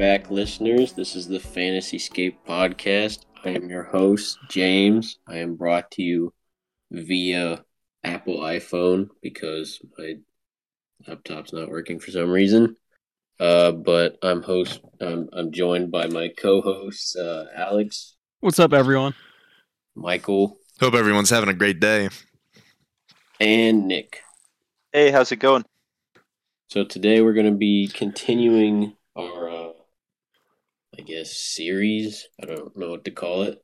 back, listeners. This is the Fantasyscape podcast. I am your host, James. I am brought to you via Apple iPhone because my laptop's not working for some reason. Uh, but I'm host. I'm, I'm joined by my co-host, uh, Alex, What's up, everyone? Michael, Hope everyone's having a great day. and Nick. Hey, how's it going? So today we're going to be continuing our, I guess, series. I don't know what to call it.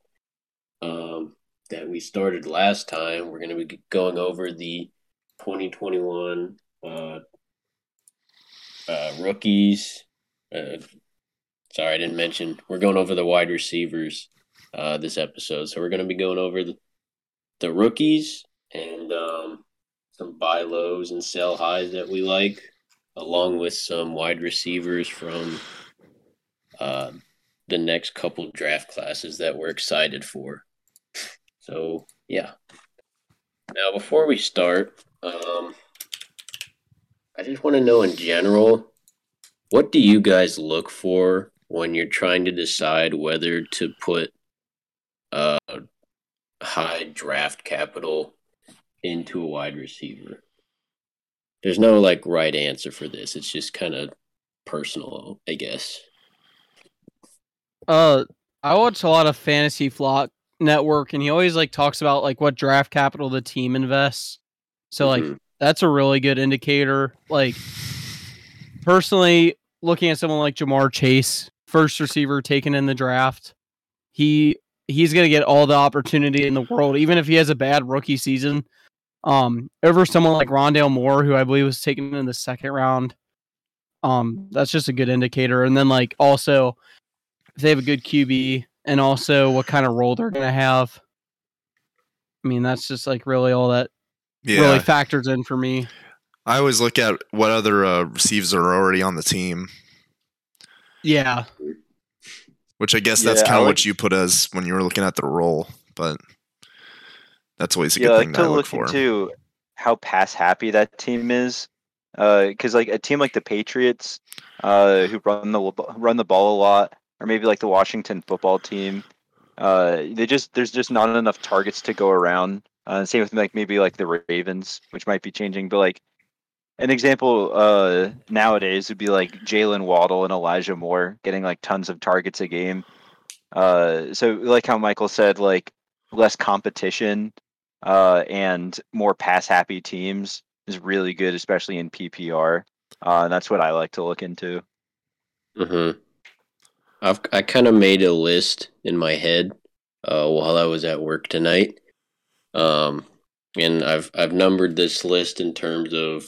Um, that we started last time. We're going to be going over the 2021 uh, uh, rookies. Uh, sorry, I didn't mention. We're going over the wide receivers uh, this episode. So we're going to be going over the, the rookies and um, some buy lows and sell highs that we like along with some wide receivers from uh, the next couple draft classes that we're excited for. So, yeah. Now, before we start, um, I just want to know in general what do you guys look for when you're trying to decide whether to put uh, high draft capital into a wide receiver? There's no like right answer for this. It's just kind of personal, I guess. Uh, I watch a lot of Fantasy Flock Network, and he always like talks about like what draft capital the team invests. So like Mhm. that's a really good indicator. Like personally, looking at someone like Ja'Marr Chase, first receiver taken in the draft, he he's gonna get all the opportunity in the world, even if he has a bad rookie season. Um, over someone like Rondale Moore, who I believe was taken in the second round. Um, that's just a good indicator. And then like also if they have a good QB and also what kind of role they're gonna have. I mean, that's just like really all that Yeah, really factors in for me. I always look at what other uh, receivers are already on the team, Yeah. which I guess that's Yeah, I kind of what you put as when you were looking at the role. But that's always a yeah, good I thing like to to look look for. into how pass happy that team is, because like a team like the Patriots, uh, who run the run the ball a lot, or maybe like the Washington football team, uh, they just there's just not enough targets to go around. Uh, same with like maybe like the Ravens, which might be changing, but like an example uh nowadays would be like Jaylen Waddle and Elijah Moore getting like tons of targets a game. Uh, so like how Michael said, like less competition uh, and more pass happy teams is really good, especially in PPR. Uh, that's what I like to look into. Mm-hmm. I've I kind of made a list in my head uh, while I was at work tonight, um, and I've I've numbered this list in terms of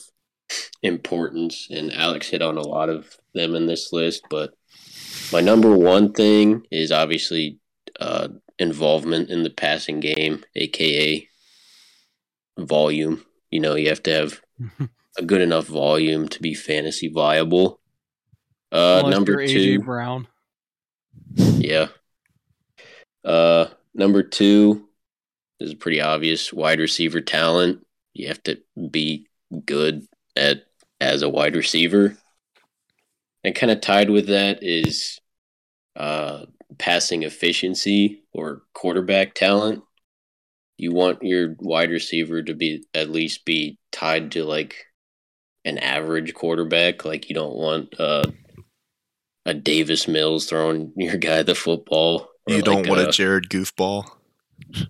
importance, and Alex hit on a lot of them in this list. But my number one thing is obviously uh, involvement in the passing game, aka volume. You know, you have to have a good enough volume to be fantasy viable. Uh, Unless number two, AJ Brown. Yeah. Uh, number two is pretty obvious. Wide receiver talent. You have to be good at as a wide receiver. And kind of tied with that is uh, passing efficiency or quarterback talent. You want your wide receiver to be at least be tied to like an average quarterback. Like you don't want uh, a Davis Mills throwing your guy the football. or You don't like want a- a Jared goofball.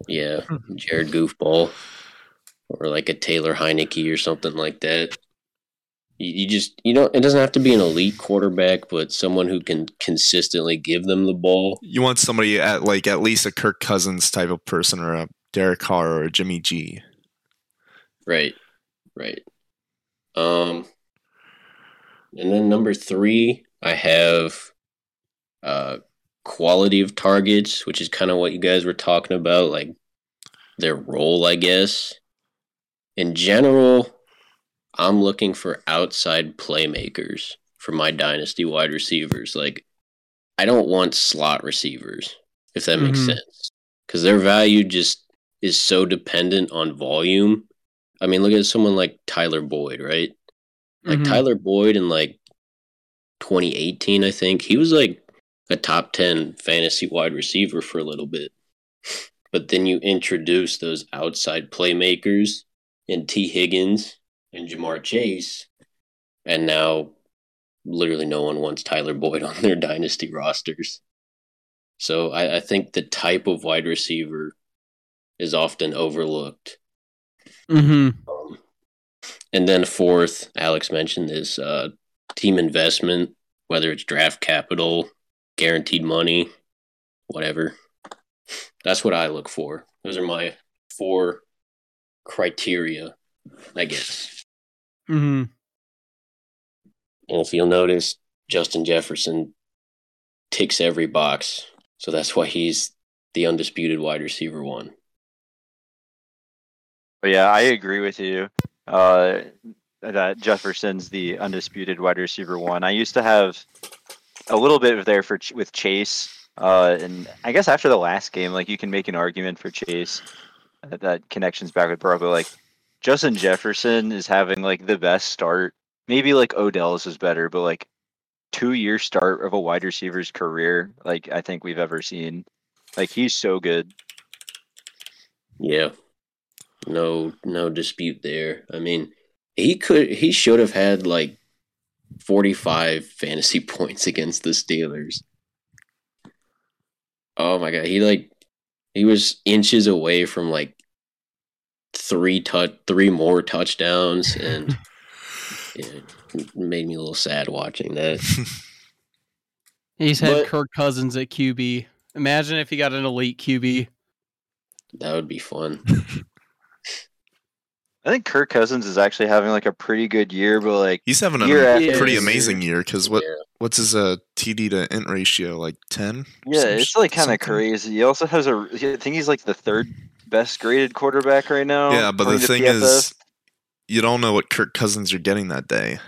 yeah, Jared Goofball, or like a Taylor Heinicke or something like that. You, you just you know it doesn't have to be an elite quarterback, but someone who can consistently give them the ball. You want somebody at like at least a Kirk Cousins type of person, or a Derek Carr, or a Jimmy G. Right, right. Um, and then number three, I have uh quality of targets, which is kind of what you guys were talking about, like their role, I guess. In general, I'm looking for outside playmakers for my dynasty wide receivers. Like, I don't want slot receivers, if that makes Mhm. sense, because their value just is so dependent on volume. I mean, look at someone like Tyler Boyd, right? Like Mhm. Tyler Boyd and like 2018, I think. He was like a top 10 fantasy wide receiver for a little bit. But then you introduce those outside playmakers and Tee Higgins and Ja'Marr Chase, and now literally no one wants Tyler Boyd on their dynasty rosters. So I, I think the type of wide receiver is often overlooked. Mm-hmm. Um, and then fourth, Alex mentioned this uh, team investment, whether it's draft capital, guaranteed money, whatever. That's what I look for. Those are my four criteria, I guess. Mm-hmm. And if you'll notice, Justin Jefferson ticks every box. So that's why he's the undisputed wide receiver one. But yeah, I agree with you. Uh, that Jefferson's the undisputed wide receiver one. I used to have a little bit of there for with Chase, uh, and I guess after the last game, like you can make an argument for Chase uh, that connections back with Burrow, but like Justin Jefferson is having like the best start. Maybe like Odell's is better, but like two year start of a wide receiver's career, like I think we've ever seen. Like he's so good. Yeah. No no dispute there. I mean, he could he should have had like 45 fantasy points against the Steelers. Oh my god, he like he was inches away from like three touch three more touchdowns and yeah, it made me a little sad watching that. He's had But- Kirk Cousins at QB. Imagine if he got an elite QB. That would be fun. I think Kirk Cousins is actually having like a pretty good year, but like He's having a Year after pretty year. amazing year because what Yeah. what's his uh, TD to int ratio like ten? yeah, Some it's like kind of crazy. He also has a I think he's like the third best graded quarterback right now. Yeah, but the thing PFF. is, you don't know what Kirk Cousins you're getting that day.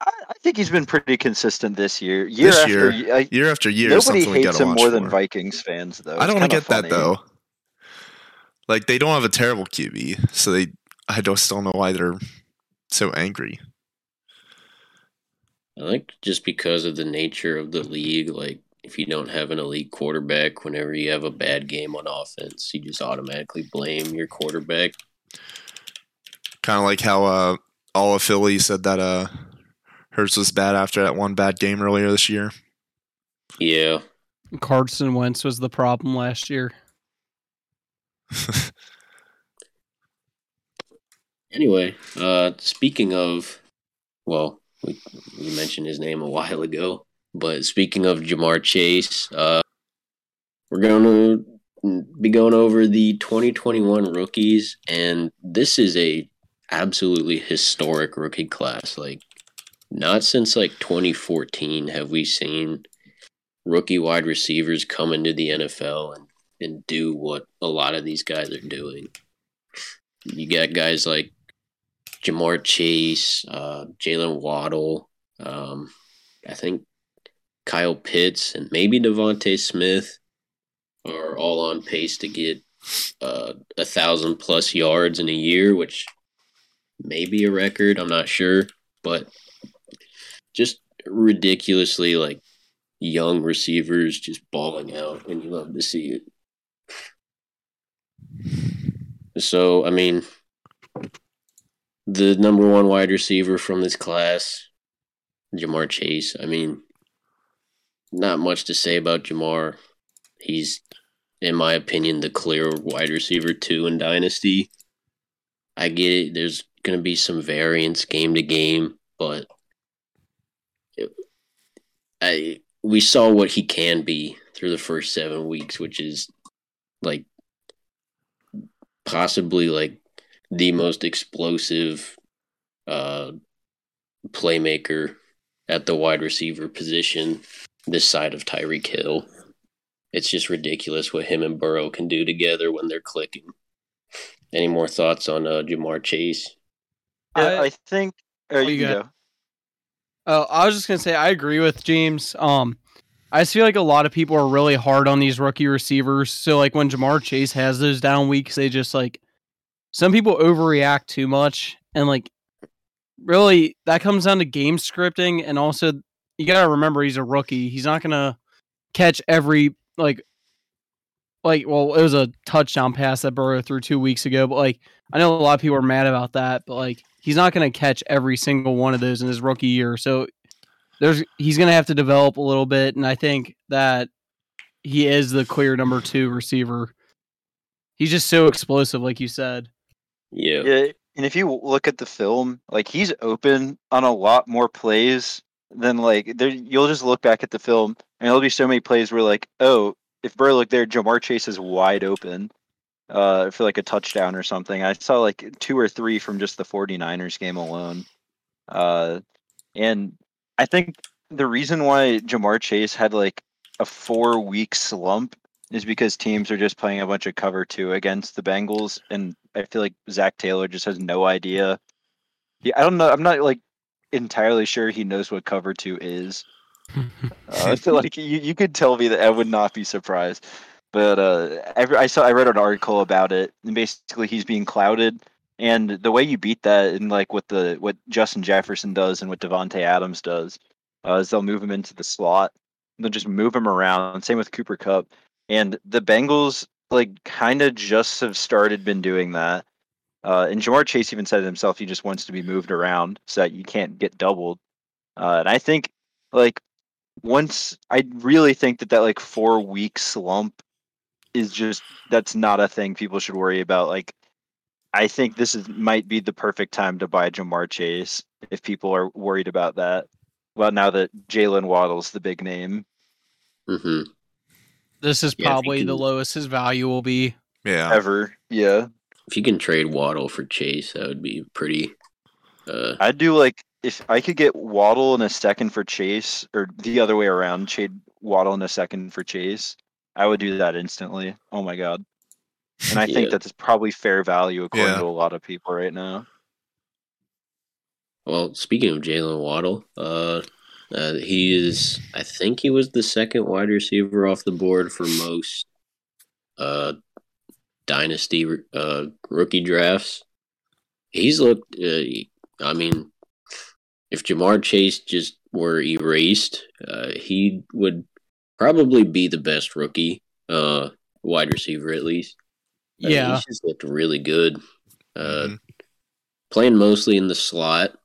I, I think he's been pretty consistent this year. Year This after year, year, I, Year after year, nobody hates him watch more than for. Vikings fans, though. I don't want to kinda get that though. Like they don't have a terrible QB, so they. I just don't know why they're so angry. I think just because of the nature of the league, like if you don't have an elite quarterback, whenever you have a bad game on offense, you just automatically blame your quarterback. Kind of like how uh, all of Philly said that uh, Hurts was bad after that one bad game earlier this year. Yeah. Carson Wentz was the problem last year. Anyway, uh, speaking of, well, we, we mentioned his name a while ago, but speaking of Ja'Marr Chase, uh, we're going to be going over the 2021 rookies, and this is a absolutely historic rookie class. Like, not since like 2014 have we seen rookie wide receivers come into the NFL and, and do what a lot of these guys are doing. You got guys like Ja'Marr Chase, uh, Jaylen Waddle, um, I think Kyle Pitts, and maybe DeVonta Smith are all on pace to get uh, a thousand plus yards in a year, which may be a record. I'm not sure, but just ridiculously like young receivers just balling out, and you love to see it. So, I mean, the number one wide receiver from this class, Ja'Marr Chase. I mean, not much to say about Ja'Marr. He's, in my opinion, the clear wide receiver two in Dynasty. I get it. There's going to be some variance game to game, but it, I we saw what he can be through the first seven weeks, which is like possibly like the most explosive uh, playmaker at the wide receiver position this side of Tyreek Hill. It's just ridiculous what him and Burrow can do together when they're clicking. Any more thoughts on uh, Ja'Marr Chase? Yeah, I- I think. Or Oh, you you can go. Oh, I was just gonna say I agree with James. Um, I just feel like a lot of people are really hard on these rookie receivers. So like when Ja'Marr Chase has those down weeks, they just like some people overreact too much, and like really that comes down to game scripting and also you got to remember he's a rookie. He's not going to catch every like like well, it was a touchdown pass that Burrow threw 2 weeks ago, but like I know a lot of people are mad about that, but like he's not going to catch every single one of those in his rookie year. So there's he's going to have to develop a little bit and I think that he is the clear number 2 receiver. He's just so explosive like you said. Yeah. Yeah, and if you look at the film, like he's open on a lot more plays than like there. You'll just look back at the film, and there'll be so many plays where like, oh, if Burrow looked there, Ja'Marr Chase is wide open uh, for like a touchdown or something. I saw like two or three from just the 49ers game alone. Uh, and I think the reason why Ja'Marr Chase had like a four week slump is because teams are just playing a bunch of cover two against the Bengals, and I feel like Zac Taylor just has no idea. Yeah, I don't know. I'm not like entirely sure he knows what cover two is. Uh, I feel like you, you could tell me that I would not be surprised. But uh, every, I saw I read an article about it, and basically he's being clouded. And the way you beat that, and like what the what Justin Jefferson does and what Davante Adams does, uh, is they'll move him into the slot. They'll just move him around. Same with Cooper Kupp. And the Bengals like kind of just have started been doing that. Uh, and Ja'Marr Chase even said it himself. He just wants to be moved around so that you can't get doubled. Uh, and I think like once I really think that that like four week slump is just that's not a thing people should worry about. Like I think this is might be the perfect time to buy Ja'Marr Chase if people are worried about that. Well, now that Jaylen Waddle's the big name, hmm This is Yeah, if he probably the lowest his value will be. Yeah. ever. Yeah, If you can trade Waddle for Chase, that would be pretty. Uh, I'd do like if I could get Waddle in a second for Chase, or the other way around, trade Waddle in a second for Chase. I would do that instantly. Oh my god! And I think Yeah. that's probably fair value according Yeah. to a lot of people right now. well, speaking of Jaylen Waddle, uh, uh, he is. I think he was the second wide receiver off the board for most uh, dynasty uh, rookie drafts. He's looked. Uh, I mean, if Ja'Marr Chase just were erased, uh, he would probably be the best rookie uh, wide receiver at least. I mean, Yeah. he's just looked really good. Uh, Mhm. Playing mostly in the slot,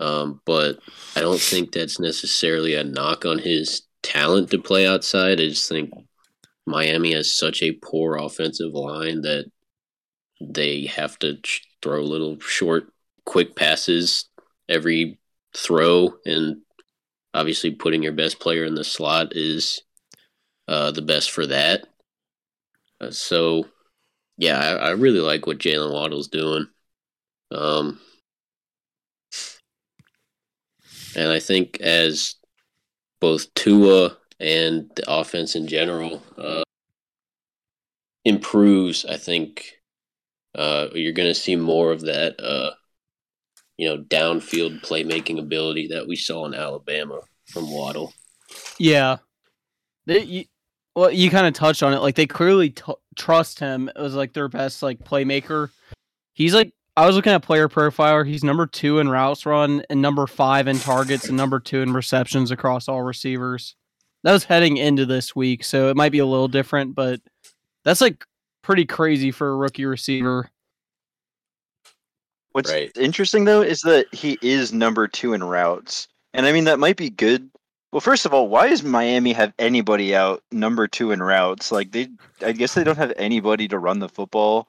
um, but I don't think that's necessarily a knock on his talent to play outside. I just think Miami has such a poor offensive line that they have to throw little short, quick passes every throw, and obviously putting your best player in the slot is uh, the best for that. Uh, so, yeah, I, I really like what Jaylen Waddle's doing. Um, and I think as both Tua and the offense in general uh, improves, I think uh, you're going to see more of that, uh, you know, downfield playmaking ability that we saw in Alabama from Waddle. Yeah. They, well, you kind of touched on it. Like they clearly t- trust him as like their best like playmaker. He's like I was looking at player profiler. He's number two in routes run and number five in targets and number two in receptions across all receivers. That was heading into this week, so it might be a little different, but that's like pretty crazy for a rookie receiver. What's Right. interesting though is that he is number two in routes, and I mean that might be good. Well, first of all, why does Miami have anybody out number two in routes? Like they, I guess they don't have anybody to run the football.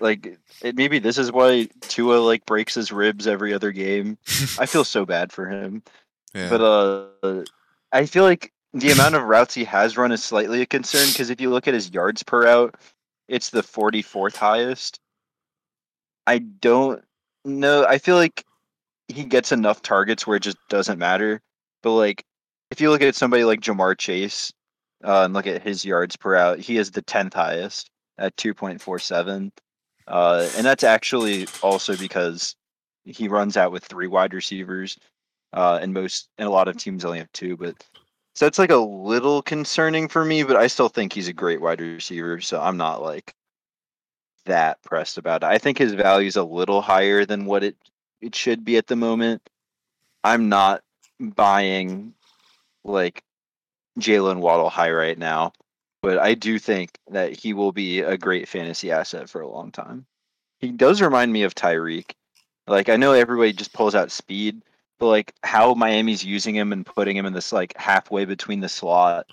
Like it, maybe this is why Tua like breaks his ribs every other game. I feel so bad for him. yeah. But uh, I feel like the amount of routes he has run is slightly a concern because if you look at his yards per route, it's the 44th highest. I don't know. I feel like he gets enough targets where it just doesn't matter. But like, if you look at somebody like Ja'Marr Chase uh, and look at his yards per route, he is the 10th highest at 2.47. Uh, and that's actually also because he runs out with three wide receivers uh, and most and a lot of teams only have two. But so that's like a little concerning for me. But I still think he's a great wide receiver, so I'm not like that pressed about it. I think his value is a little higher than what it it should be at the moment. I'm not buying like Jaylen Waddle high right now, but I do think that he will be a great fantasy asset for a long time. He does remind me of Tyreek. Like I know everybody just pulls out speed, but like how Miami's using him and putting him in this like halfway between the slot,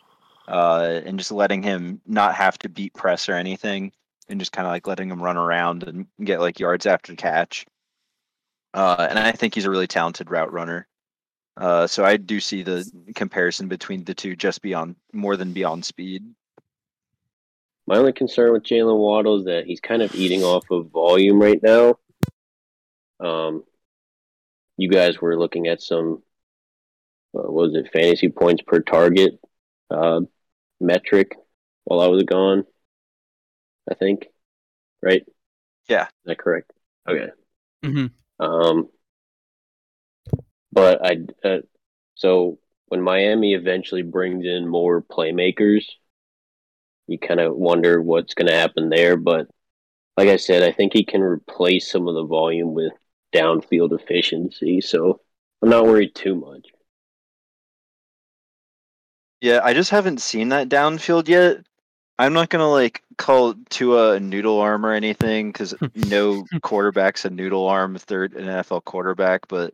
uh, and just letting him not have to beat press or anything, and just kind of like letting him run around and get like yards after catch. Uh, and I think he's a really talented route runner. Uh, so I do see the comparison between the two just beyond more than beyond speed. My only concern with Jaylen Waddle is that he's kind of eating off of volume right now. Um, you guys were looking at some, uh, what was it, fantasy points per target uh, metric while I was gone. I think, right? Yeah. Is that correct? Okay. Mhm. Um, but I, uh, so when Miami eventually brings in more playmakers, you kind of wonder what's going to happen there. But like I said, I think he can replace some of the volume with downfield efficiency. So I'm not worried too much. Yeah, I just haven't seen that downfield yet. I'm not gonna like call Tua a noodle arm or anything because no quarterback's a noodle arm third an NFL quarterback, but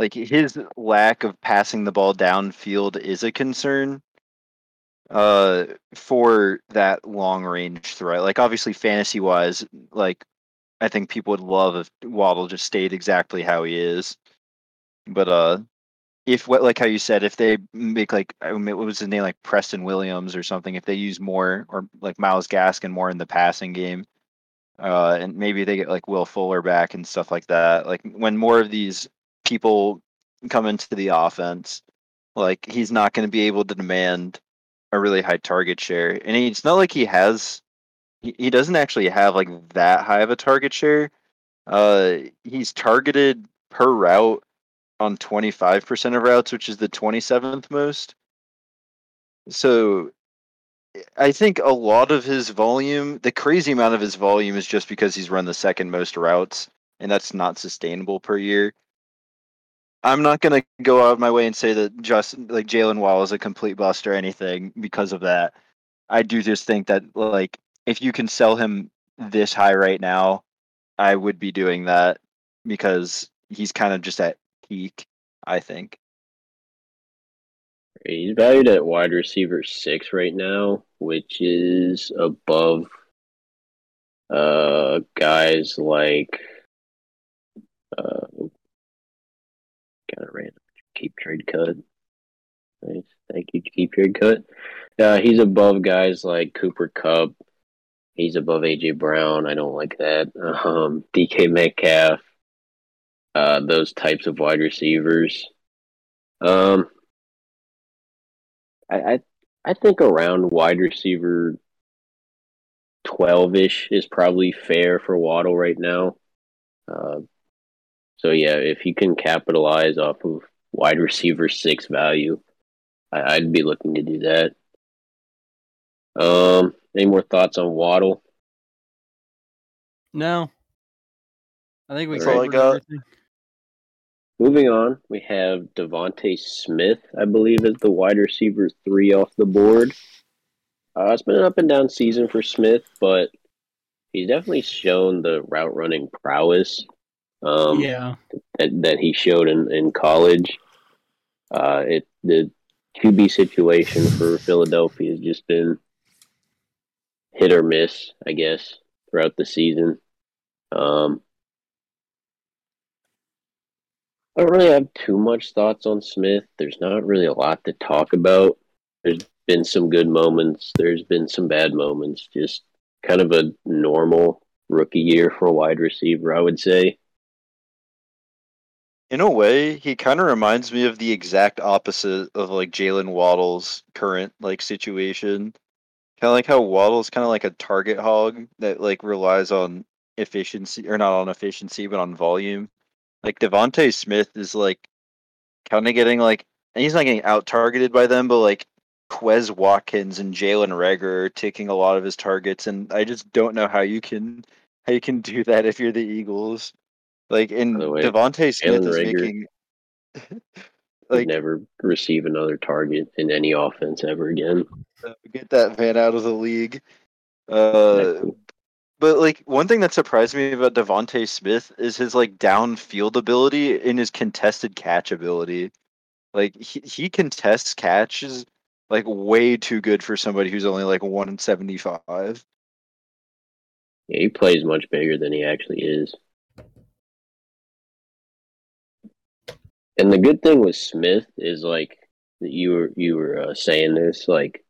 like his lack of passing the ball downfield is a concern uh for that long range threat. Like obviously fantasy wise, like I think people would love if Waddle just stayed exactly how he is. But uh if what like how you said, if they make like what was his name, like Preston Williams or something, if they use more or like Myles Gaskin more in the passing game, uh, and maybe they get like Will Fuller back and stuff like that. Like when more of these people come into the offense, like he's not going to be able to demand a really high target share, and it's not like he has. He, he doesn't actually have like that high of a target share. Uh, he's targeted per route on 25% of routes, which is the 27th most. So I think a lot of his volume, the crazy amount of his volume is just because he's run the second most routes, and that's not sustainable per year. I'm not gonna go out of my way and say that just like Jaylen Wall is a complete bust or anything because of that. I do just think that like if you can sell him this high right now, I would be doing that because he's kind of just at peak, I think. He's valued at wide receiver six right now, which is above uh guys like uh kind of random keep trade cut. Nice, thank you, keep trade cut. Uh, he's above guys like Cooper Kupp. He's above AJ Brown. I don't like that. Um, DK Metcalf. Uh, those types of wide receivers. Um, I, I I think around wide receiver twelve ish is probably fair for Waddle right now. Uh, so yeah, if you can capitalize off of wide receiver six value, I, I'd be looking to do that. Um, any more thoughts on Waddle? No. I think we That's all I got. everything. Moving on, we have DeVonta Smith, I believe, is the wide receiver three off the board. Uh, it's been an up and down season for Smith, but he's definitely shown the route running prowess um, yeah. that, that he showed in, in college. Uh, it the QB situation for Philadelphia has just been hit or miss, I guess, throughout the season. Um, I don't really have too much thoughts on Smith. There's not really a lot to talk about. There's been some good moments. There's been some bad moments. Just kind of a normal rookie year for a wide receiver, I would say. In a way, he kind of reminds me of the exact opposite of like Jaylen Waddle's current like situation. Kind of like how Waddle's kind of like a target hog that like relies on efficiency or not on efficiency but on volume. Like DeVonta Smith is like kind of getting like and he's not getting out targeted by them, but like Quez Watkins and Jalen Reagor are taking a lot of his targets, and I just don't know how you can how you can do that if you're the Eagles. Like and By the way, DeVonta Smith is Reagor- making Like never receive another target in any offense ever again. get that man out of the league. Uh, but like one thing that surprised me about DeVonta Smith is his like downfield ability and his contested catch ability. Like he, he contests catches like way too good for somebody who's only like one in seventy five. Yeah, he plays much bigger than he actually is. And the good thing with Smith is like you were you were uh, saying this like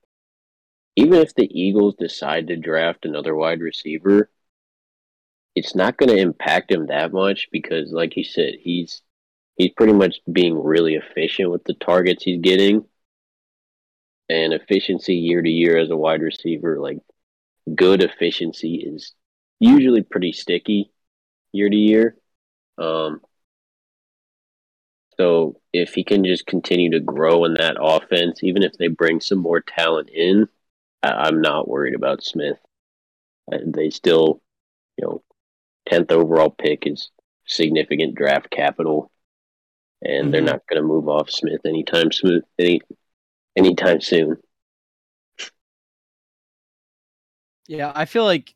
even if the Eagles decide to draft another wide receiver, it's not going to impact him that much because like you said, he's he's pretty much being really efficient with the targets he's getting. And efficiency year to year as a wide receiver, like good efficiency is usually pretty sticky year to year. Um, so if he can just continue to grow in that offense, even if they bring some more talent in, I, I'm not worried about Smith. Uh, they still, you know, tenth overall pick is significant draft capital, and they're Mhm. not going to move off Smith anytime smooth any anytime soon. Yeah, I feel like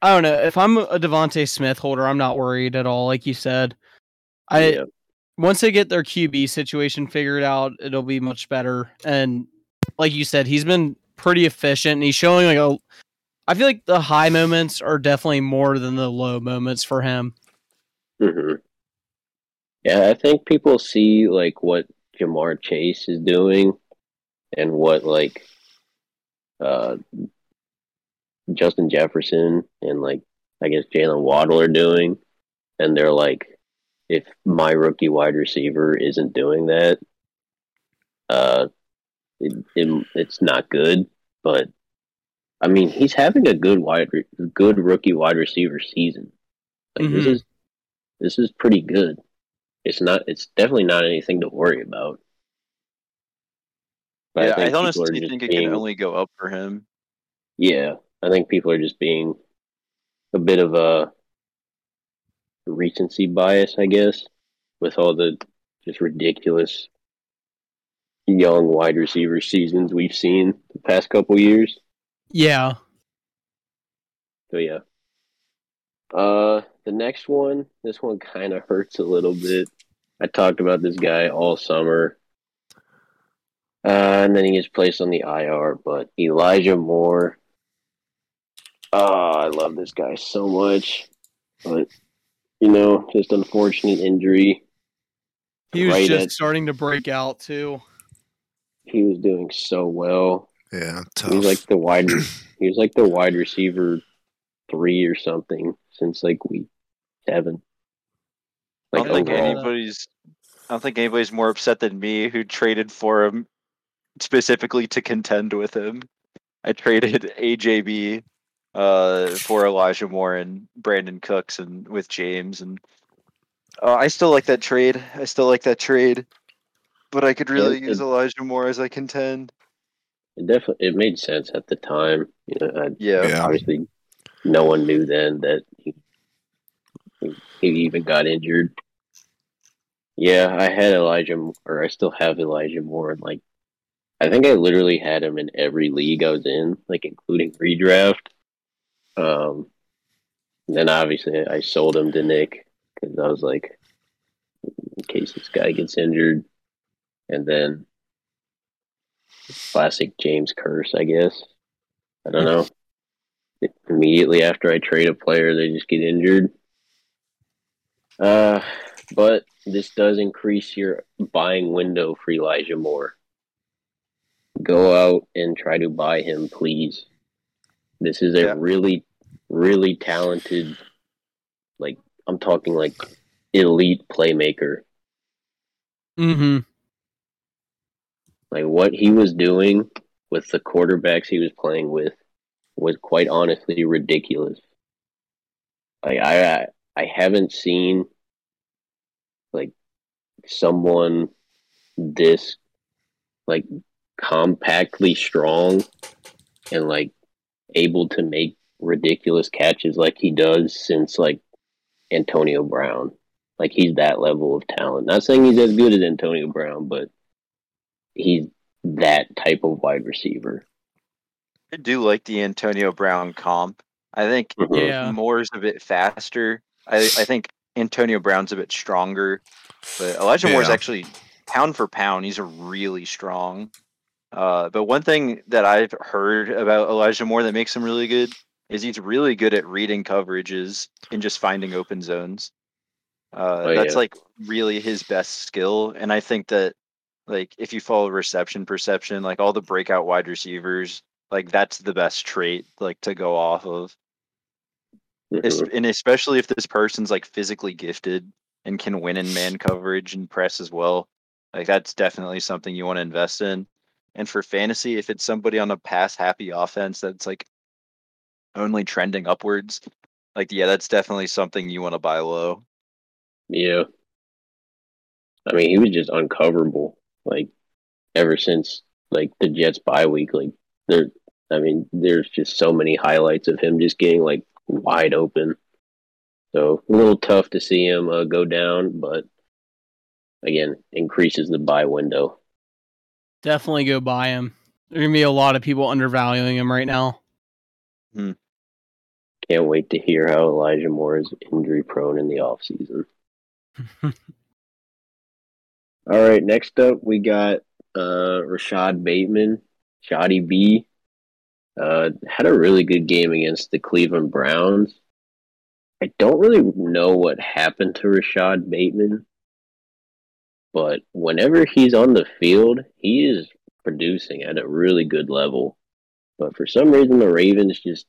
I don't know if I'm a DeVonta Smith holder, I'm not worried at all. Like you said, I Yeah. Once they get their QB situation figured out, it'll be much better. And like you said, he's been pretty efficient, and he's showing like a. I feel like the high moments are definitely more than the low moments for him. hmm Yeah, I think people see like what Ja'Marr Chase is doing and what like uh Justin Jefferson and like I guess Jaylen Waddle are doing, and they're like, if my rookie wide receiver isn't doing that, uh, it, it it's not good. But I mean, he's having a good wide, re- good rookie wide receiver season. Like this Mhm. is this is pretty good. It's not. It's definitely not anything to worry about. But yeah, I, think people are honestly think it being- can only go up for him. Yeah, I think people are just being a bit of a recency bias, I guess, with all the just ridiculous young wide receiver seasons we've seen the past couple years. Yeah. So yeah. Uh, the next one, this one kind of hurts a little bit. I talked about this guy all summer, uh, and then he gets placed on the IR. But Elijah Moore, oh, I love this guy so much, but you know, just unfortunate injury. He was Right just at- starting to break out too. He was doing so well. Yeah, He was like the wide. he was like the wide receiver three or something since like week seven. I don't think overall. anybody's. I don't think anybody's more upset than me who traded for him specifically to contend with him. I traded AJB uh, for Elijah Moore and Brandin Cooks and with James and uh, I still like that trade. I still like that trade, but I could really it- use Elijah Moore as I contend. It definitely it made sense at the time. You know, I, Yeah, Yeah. obviously, no one knew then that he, he, he even got injured. Yeah, I had Elijah, M- or I still have Elijah Moore. And like, I think I literally had him in every league I was in, like including redraft. Um, then obviously I sold him to Nick because I was like, in case this guy gets injured, and then classic James curse, I guess. I don't know. Immediately after I trade a player, they just get injured. Uh, but this does increase your buying window for Elijah Moore. Go out and try to buy him, please. This is a Yeah. really, really talented, like, I'm talking like elite playmaker. Mm-hmm. Like, what he was doing with the quarterbacks he was playing with was quite honestly ridiculous. Like, I, I haven't seen like someone this like compactly strong and like able to make ridiculous catches like he does since like Antonio Brown. Like he's that level of talent. Not saying he's as good as Antonio Brown, but he's that type of wide receiver. I do like the Antonio Brown comp. I think Mhm. Yeah. Moore's a bit faster. I, I think Antonio Brown's a bit stronger, but Elijah Moore's Yeah. actually pound for pound, he's a really strong. Uh, but one thing that I've heard about Elijah Moore that makes him really good is he's really good at reading coverages and just finding open zones. Uh, Oh, that's yeah. like really his best skill, and I think that like if you follow reception perception, like all the breakout wide receivers, like that's the best trait like to go off of. Mhm. and especially if this person's like physically gifted and can win in man coverage and press as well like that's definitely something you want to invest in and for fantasy if it's somebody on a pass happy offense that's like only trending upwards like yeah that's definitely something you want to buy low Yeah. I mean, he was just uncoverable. Like ever since like the Jets bye week, like there. I mean, there's just so many highlights of him just getting like wide open. So a little tough to see him uh, go down, but again, increases the buy window. Definitely go buy him. There are gonna be a lot of people undervaluing him right now. Can't wait to hear how Elijah Moore is injury prone in the offseason. All right, next up we got uh Rashad Bateman, Shoddy B. Uh had a really good game against the Cleveland Browns. I don't really know what happened to Rashad Bateman, but whenever he's on the field, he is producing at a really good level. But for some reason the Ravens just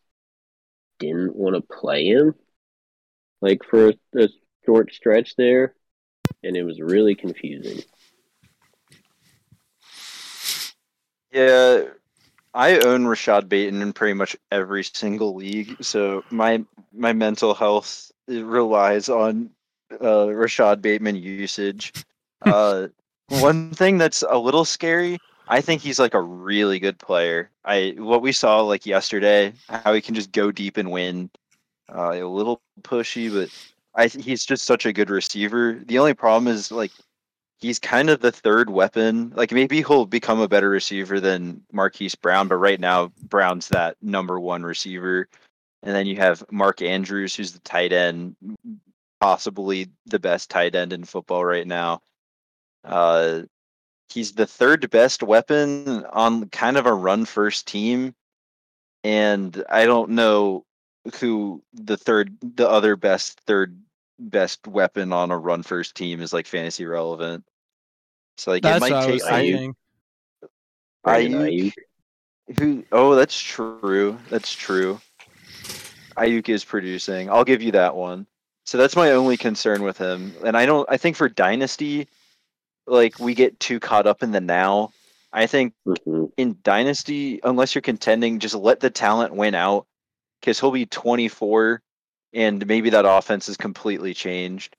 didn't want to play him like for a, short stretch there and it was really confusing. yeah i own rashad bateman in pretty much every single league so my my mental health relies on uh, rashad bateman usage uh, one thing that's a little scary i think he's like a really good player. I what we saw like yesterday how he can just go deep and win uh, a little pushy but i he's just such a good receiver. The only problem is like he's kind of the third weapon. Like maybe he'll become a better receiver than marquise brown but right now brown's that number one receiver. And then you have mark andrews who's the tight end possibly the best tight end in football right now uh, he's the third best weapon on kind of a run first team, and I don't know who the third, the other best third best weapon on a run first team is like fantasy relevant. So like That's it what might take Ayuk. Ayuk. Ayuk. Who? Oh, that's true. That's true. Ayuk is producing. I'll give you that one. So that's my only concern with him. And I don't. I think for dynasty, like we get too caught up in the now. I think Mhm. in dynasty, unless you're contending, just let the talent win out because he'll be 24, and maybe that offense is completely changed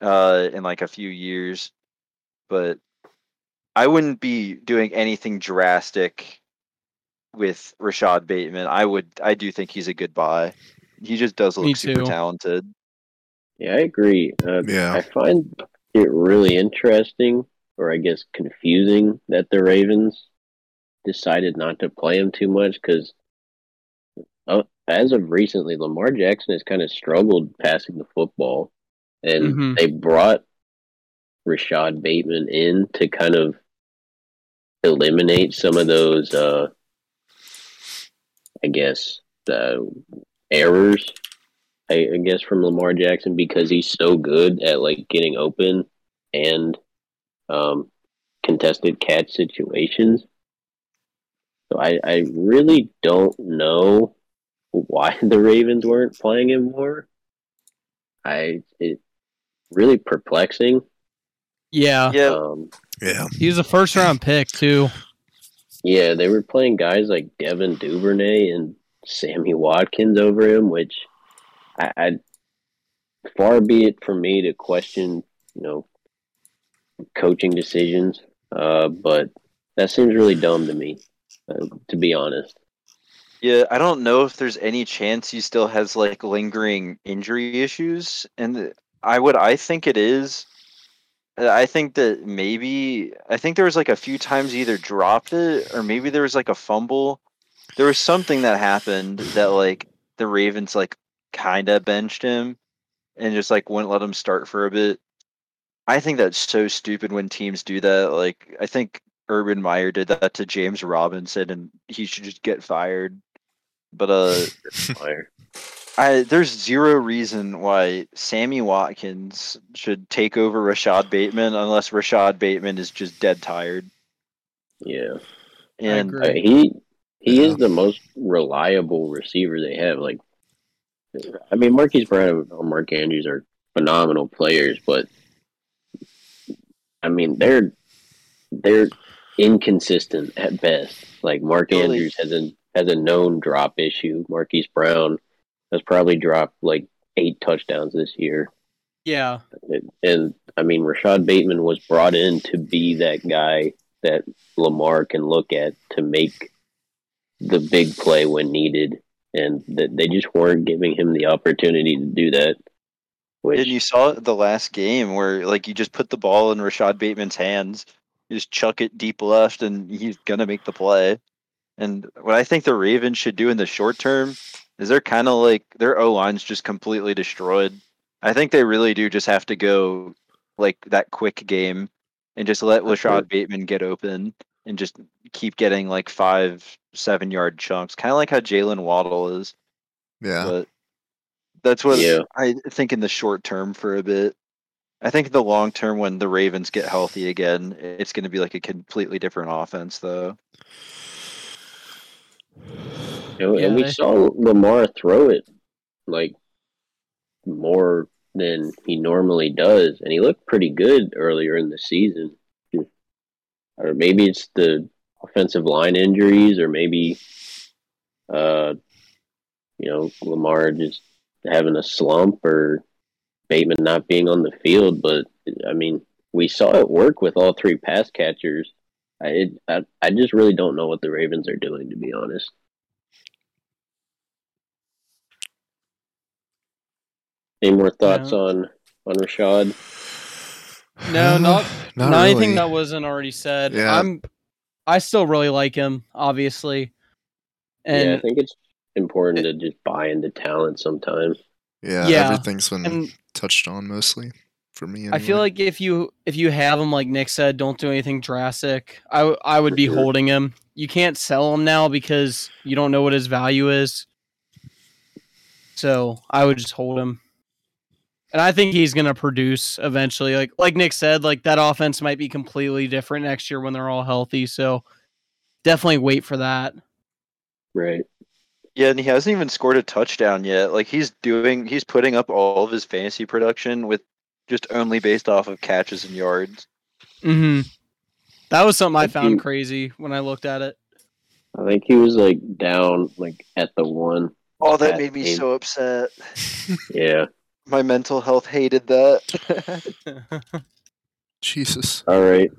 uh, in like a few years. But I wouldn't be doing anything drastic with Rashad Bateman. I would. I do think he's a good buy. He just does look super talented. Yeah, I agree. Uh, Yeah. I find it really interesting, or I guess confusing, that the Ravens decided not to play him too much because, uh, as of recently, Lamar Jackson has kind of struggled passing the football, and Mhm. they brought Rashad Bateman in to kind of eliminate some of those, uh, I guess, uh, errors I, I guess from Lamar Jackson because he's so good at like getting open and um, contested catch situations. So I, I really don't know why the Ravens weren't playing him more. I it really perplexing. Yeah. Yeah, Um, Yeah. He was a first round pick too. yeah, they were playing guys like Devin Duvernay and Sammy Watkins over him, which I, I far be it from me to question, you know, coaching decisions. Uh, but that seems really dumb to me, uh, to be honest. Yeah, I don't know if there's any chance he still has like lingering injury issues, and I would I think it is. I think that maybe I think there was like a few times he either dropped it or maybe there was like a fumble. There was something that happened that like the Ravens like kind of benched him and just like wouldn't let him start for a bit. I think that's so stupid when teams do that. Like I think Urban Meyer did that to James Robinson and he should just get fired. But uh I there's zero reason why Sammy Watkins should take over Rashod Bateman unless Rashod Bateman is just dead tired. Yeah. And agree. Uh, he he Yeah. is the most reliable receiver they have. Like, I mean, Marquise Brown and Mark Andrews are phenomenal players, but I mean, they're they're inconsistent at best. Like Mark Really? Andrews has a has a known drop issue. Marquise Brown has probably dropped like eight touchdowns this year. Yeah. And, and I mean, Rashod Bateman was brought in to be that guy that Lamar can look at to make the big play when needed, and that they just weren't giving him the opportunity to do that. Which and you saw it the last game where like you just put the ball in Rashod Bateman's hands, you just chuck it deep left and he's gonna make the play. And what I think the Ravens should do in the short term is they're kind of like their O line's just completely destroyed. I think they really do just have to go like that quick game and just let Rashod. Bateman get open and just keep getting like five, seven yard chunks, kind of like how Jaylen Waddle is. Yeah. But that's what Yeah. I think in the short term for a bit. I think the long term when the Ravens get healthy again, it's going to be like a completely different offense though. you know, Yeah, and we they- saw Lamar throw it like more than he normally does, and he looked pretty good earlier in the season. Or maybe it's the offensive line injuries, or maybe, uh, you know, Lamar just having a slump, or Bateman not being on the field. But I mean, we saw it work with all three pass catchers. I, it, I I just really don't know what the Ravens are doing, to be honest. Any more thoughts on on Rashod? No, not not, not anything that wasn't already said. Yeah. I'm I still really like him, obviously. And yeah, I think it's important to just buy into talent sometimes. yeah, Yeah, everything's been and touched on mostly for me. I feel like if you if you have him like Nick said, don't do anything drastic. I I would For be sure. holding him. You can't sell him now because you don't know what his value is. So I would just hold him. And I think he's gonna produce eventually. Like like Nick said, like that offense might be completely different next year when they're all healthy. So definitely wait for that. Right. Yeah, and he hasn't even scored a touchdown yet. Like he's doing, he's putting up all of his fantasy production with just only based off of catches and yards. hmm That was something I If found you- crazy when I looked at it. I think he was like down like at the one. Oh, that That made me game. so upset. Yeah. My mental health hated that. Jesus. All right.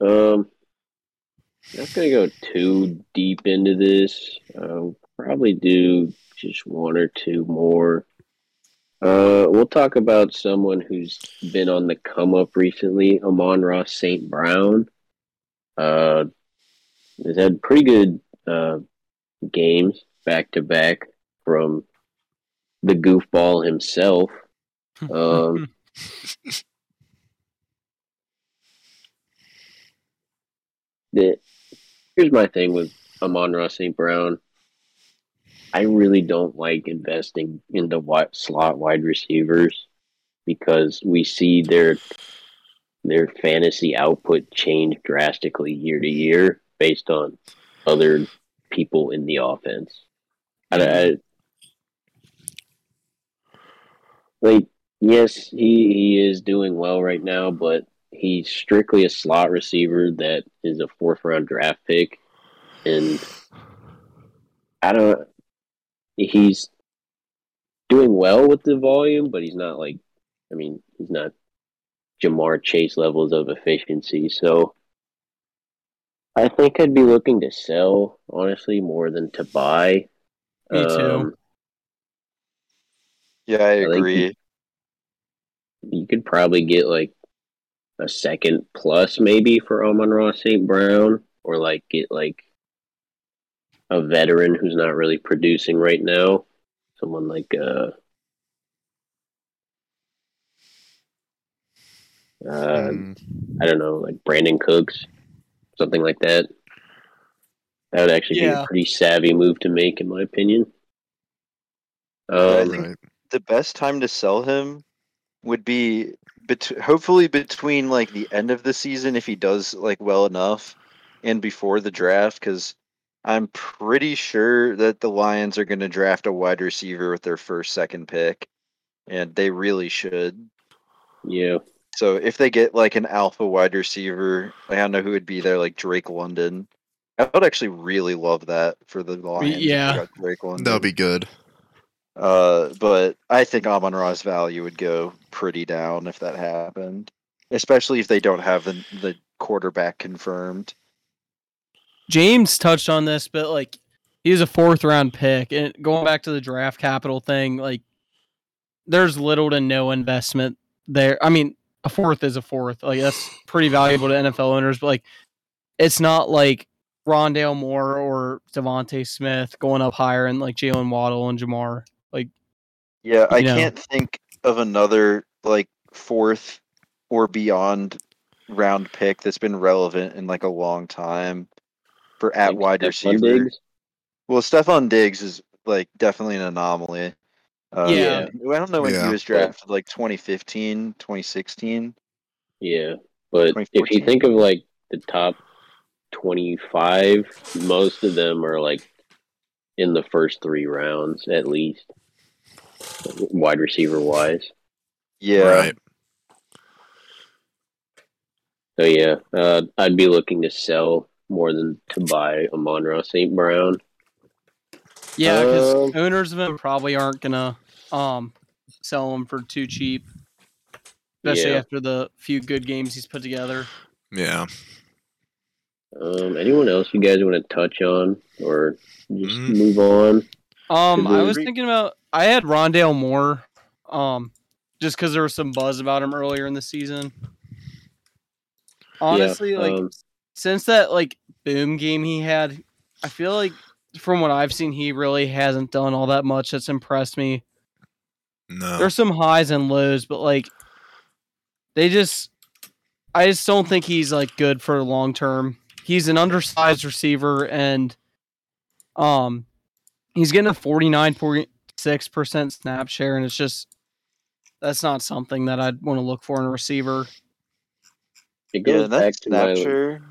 Um not gonna go too deep into this. I'll probably do just one or two more. Uh, we'll talk about someone who's been on the come up recently, Amon-Ra St. Brown. Uh, has had pretty good uh, games back to back from the goofball himself. Um, the, here's my thing with Amon-Ra St. Brown. I really don't like investing into wi- slot wide receivers because we see their their fantasy output change drastically year to year based on other people in the offense. I, I- like yes, he he is doing well right now, but he's strictly a slot receiver that is a fourth round draft pick, and I don't. He's doing well with the volume, but he's not like. I mean, he's not Ja'Marr Chase levels of efficiency. So I think I'd be looking to sell, honestly, more than to buy. Me too. Um, yeah, I I think agree. You could probably get like a second plus maybe for Amon-Ra St. Brown, or like get like a veteran who's not really producing right now. Someone like uh uh, Mm, I don't know, like Brandin Cooks, something like that. That would actually be a pretty savvy move to make, in my opinion. I Um, think- right. the best time to sell him would be bet- hopefully between like the end of the season if he does like well enough and before the draft because i'm pretty sure that the lions are going to draft a wide receiver with their first second pick and they really should yeah, so if they get like an alpha wide receiver i don't know who would be there like drake london i would actually really love that for the lions yeah. drake london That'll be good. Uh, but I think Amon-Ra's value would go pretty down if that happened, especially if they don't have the the quarterback confirmed. James touched on this, but like he's a fourth round pick, and going back to the draft capital thing, like there's little to no investment there. I mean, a fourth is a fourth. Like that's pretty valuable to NFL owners, but like it's not like Rondale Moore or DeVonta Smith going up higher and like Jaylen Waddle and Ja'Marr. Like Yeah, I know. can't think of another like fourth or beyond round pick that's been relevant in like a long time for at like wide Stefon receiver. Diggs. Well, Stefon Diggs is like definitely an anomaly. Uh, Yeah. I don't know when Yeah. he was drafted, like 2015, 2016. Yeah, but if you think of like the top twenty-five, most of them are like in the first three rounds at least, wide receiver wise. Yeah, Right. So yeah, uh, I'd be looking to sell more than to buy Amon-Ra St. Brown. yeah, because Um, owners of him probably aren't gonna um sell him for too cheap, especially Yeah. after the few good games he's put together. Yeah. Um, anyone else you guys want to touch on or just Mm. move on? Um, I was thinking about I had Rondale Moore, um, just because there was some buzz about him earlier in the season. Honestly, like um, since that like boom game he had, I feel like from what I've seen, he really hasn't done all that much that's impressed me. No. There's some highs and lows, but like they just I just don't think he's like good for long term. He's an undersized receiver and um he's getting a 49.6% snap share and it's just that's not something that I'd want to look for in a receiver. it Yeah, goes and that back to my snapshare.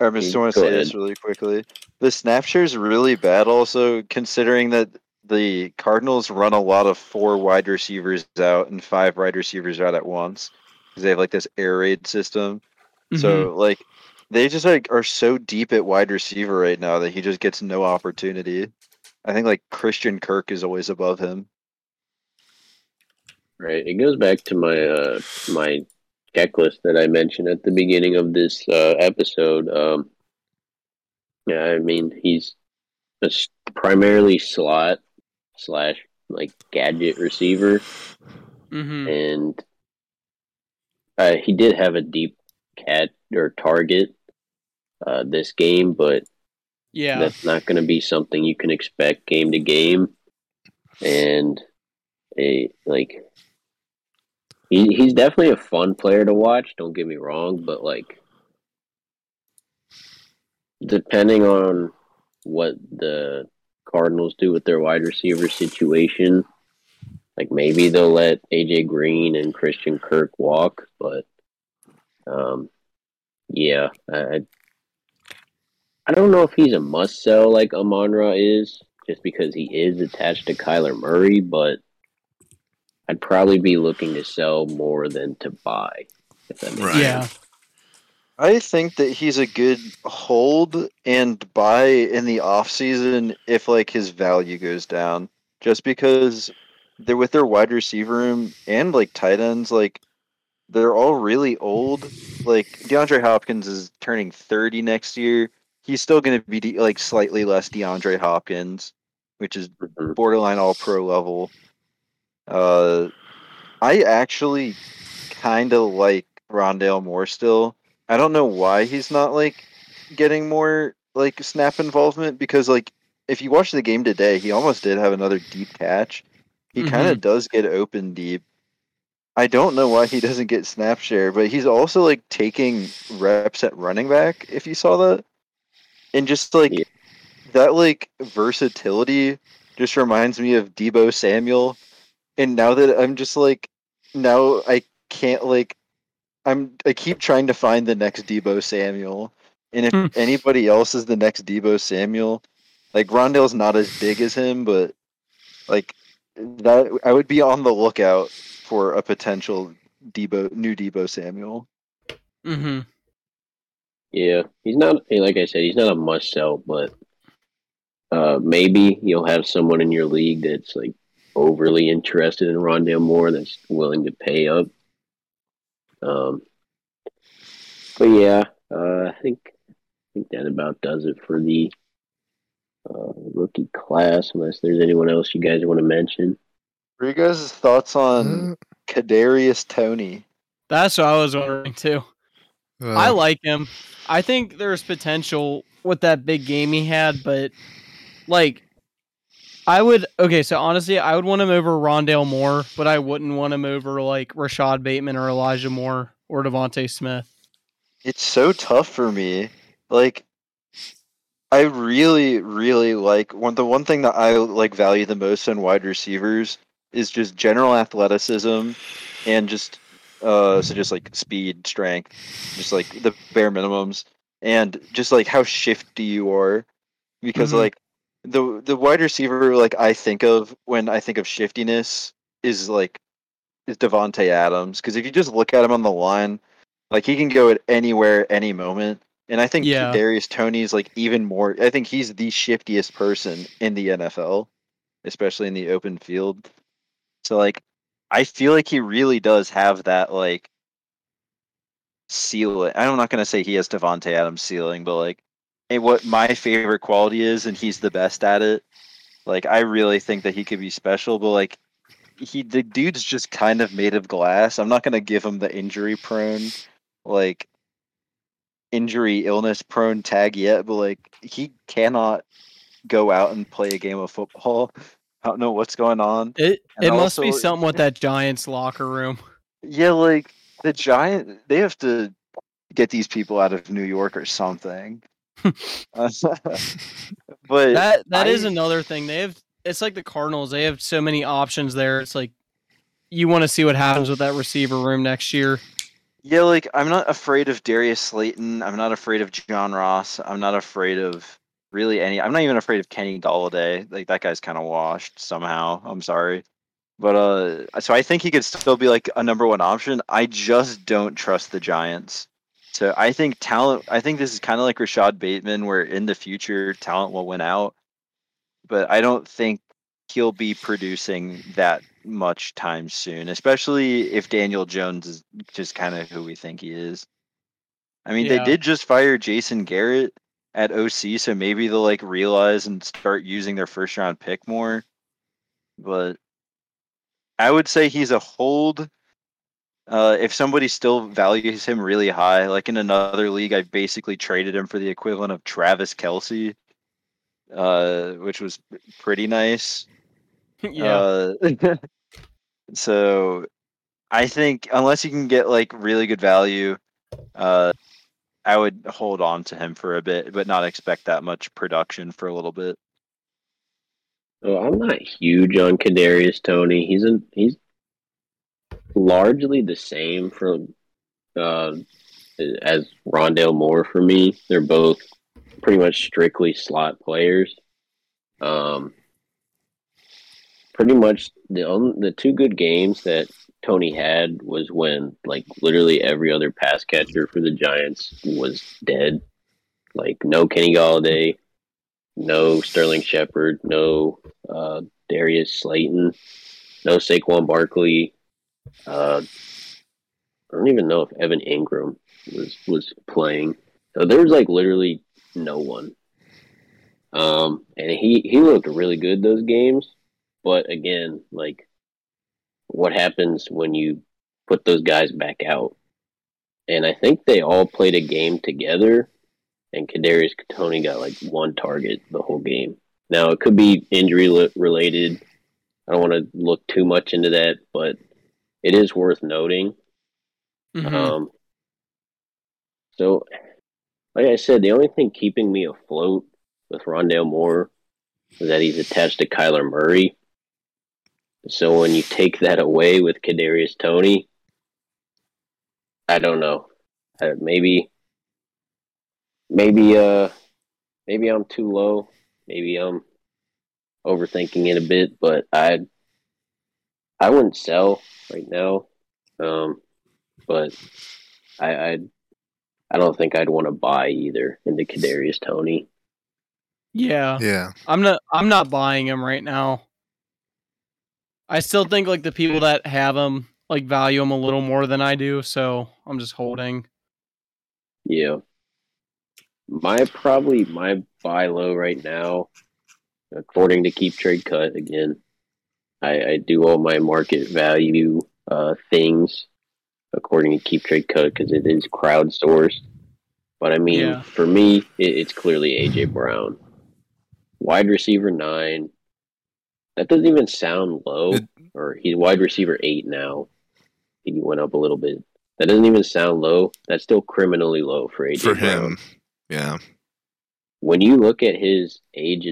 I just want to go say this really quickly. The snap share is really bad, also considering that the Cardinals run a lot of four wide receivers out and five wide receivers out at once because they have like this air raid system. Mm-hmm. So like they just like are so deep at wide receiver right now that he just gets no opportunity. I think like Christian Kirk is always above him. Right. It goes back to my uh my checklist that I mentioned at the beginning of this uh, episode. Um, yeah, I mean he's a s- primarily slot slash like gadget receiver, mm-hmm. and uh, he did have a deep cat or target uh, this game, but Yeah. that's not going to be something you can expect game to game. And a like he he's definitely a fun player to watch. Don't get me wrong, but like depending on what the Cardinals do with their wide receiver situation, like maybe they'll let AJ Green and Christian Kirk walk, but um, yeah, I I don't know if he's a must sell like Amon-Ra is, just because he is attached to Kyler Murray, but I'd probably be looking to sell more than to buy. If that makes Right. sense. Yeah. I think that he's a good hold and buy in the off season if like his value goes down. Just because they're with their wide receiver room and like tight ends, like they're all really old. Like DeAndre Hopkins is turning thirty next year. He's still going to be de- like slightly less DeAndre Hopkins, which is Mhm. borderline all pro level. Uh, I actually kind of like Rondale Moore still. I don't know why he's not like getting more like snap involvement because like if you watch the game today, he almost did have another deep catch. He kind of does get open deep. I don't know why he doesn't get snap share, but he's also like taking reps at running back. If you saw that, and just like Yeah. that, like versatility just reminds me of Deebo Samuel. And now that I'm just like, now I can't like, I'm I keep trying to find the next Deebo Samuel, and if Hmm. anybody else is the next Deebo Samuel, like Rondale's not as big as him, but like that, I would be on the lookout for a potential Deebo new Deebo Samuel. Mm-hmm. Yeah, he's not eh, like I said. He's not a must sell, but uh, maybe you'll have someone in your league that's like overly interested in Rondale Moore that's willing to pay up. Um, but yeah, uh, I think I think that about does it for the uh, rookie class. Unless there's anyone else you guys want to mention. What are you guys' thoughts on Uh, Kadarius Toney? That's what I was wondering too. I uh, like him. I think there's potential with that big game he had, but like I would okay, so honestly, I would want him over Rondale Moore, but I wouldn't want him over like Rashod Bateman or Elijah Moore or DeVonta Smith. It's so tough for me. Like, I really, really like one. The one thing that I like value the most in wide receivers is just general athleticism, and just uh, so just like speed, strength, just like the bare minimums, and just like how shifty you are, because Mhm. like the the wide receiver like I think of when I think of shiftiness is like is Davante Adams because if you just look at him on the line, like he can go at anywhere, any moment. And I think Yeah. Darius Toney's like even more. I think he's the shiftiest person in the NFL, especially in the open field. So like, I feel like he really does have that like ceiling. I'm not gonna say he has Davante Adams ceiling, but like, and what my favorite quality is, and he's the best at it. Like, I really think that he could be special, but like, he the dude's just kind of made of glass. I'm not gonna give him the injury prone, like injury illness prone tag yet, but like he cannot go out and play a game of football. Don't know what's going on. It And it must be something with that Giants locker room. Yeah, like the giant they have to get these people out of New York or something. Uh, but That that is I- another thing. They have it's like the Cardinals. They have so many options there. It's like you want to see what happens with that receiver room next year. Yeah, like I'm not afraid of Darius Slayton. I'm not afraid of John Ross. I'm not afraid of really any. I'm not even afraid of Kenny Golladay. Like that guy's kind of washed somehow. I'm sorry, but uh, so I think he could still be like a number one option. I just don't trust the Giants. So I think talent. I think this is kind of like Rashod Bateman, where in the future talent will win out, but I don't think he'll be producing that much time soon, especially if Daniel Jones is just kind of who we think he is. I mean, Yeah. they did just fire Jason Garrett at OC, so maybe they'll like realize and start using their first round pick more. But I would say he's a hold. Uh, if somebody still values him really high, like in another league, I basically traded him for the equivalent of Travis Kelce, uh, which was pretty nice. yeah. Uh, so I think unless you can get like really good value, uh, I would hold on to him for a bit, but not expect that much production for a little bit. So I'm not huge on Kadarius Toney. He's he's largely the same from uh, as Rondale Moore for me. They're both pretty much strictly slot players. Um, pretty much the only, the two good games that Toney had was when like literally every other pass catcher for the Giants was dead. Like no Kenny Golladay, no Sterling Shepard, no uh, Darius Slayton, no Saquon Barkley. Uh, I don't even know if Evan Engram was was playing. So there was like literally no one. Um, and he he looked really good those games, but again, like what happens when you put those guys back out. And I think they all played a game together, and Kadarius Toney got like one target the whole game. Now it could be injury li- related. I don't want to look too much into that, but it is worth noting. Mhm. Um, so, like I said, the only thing keeping me afloat with Rondale Moore is that he's attached to Kyler Murray. So when you take that away with Kadarius Toney, I don't know. Uh, maybe, maybe, uh, maybe I'm too low. Maybe I'm overthinking it a bit, but I, I wouldn't sell right now. Um, but I, I, I don't think I'd want to buy either into Kadarius Toney. yeah. Yeah. I'm not I'm not buying him right now. I still think like the people that have them like value them a little more than I do, so I'm just holding. Yeah. My probably my buy low right now, according to Keep Trade Cut again. I, I do all my market value uh, things according to Keep Trade Cut because it is crowdsourced. But I mean, Yeah. for me, it, it's clearly AJ Brown, wide receiver nine. That doesn't even sound low. It- or he's wide receiver eight now. He went up a little bit. That doesn't even sound low. That's still criminally low for AJ For Brown. him. Yeah. When you look at his age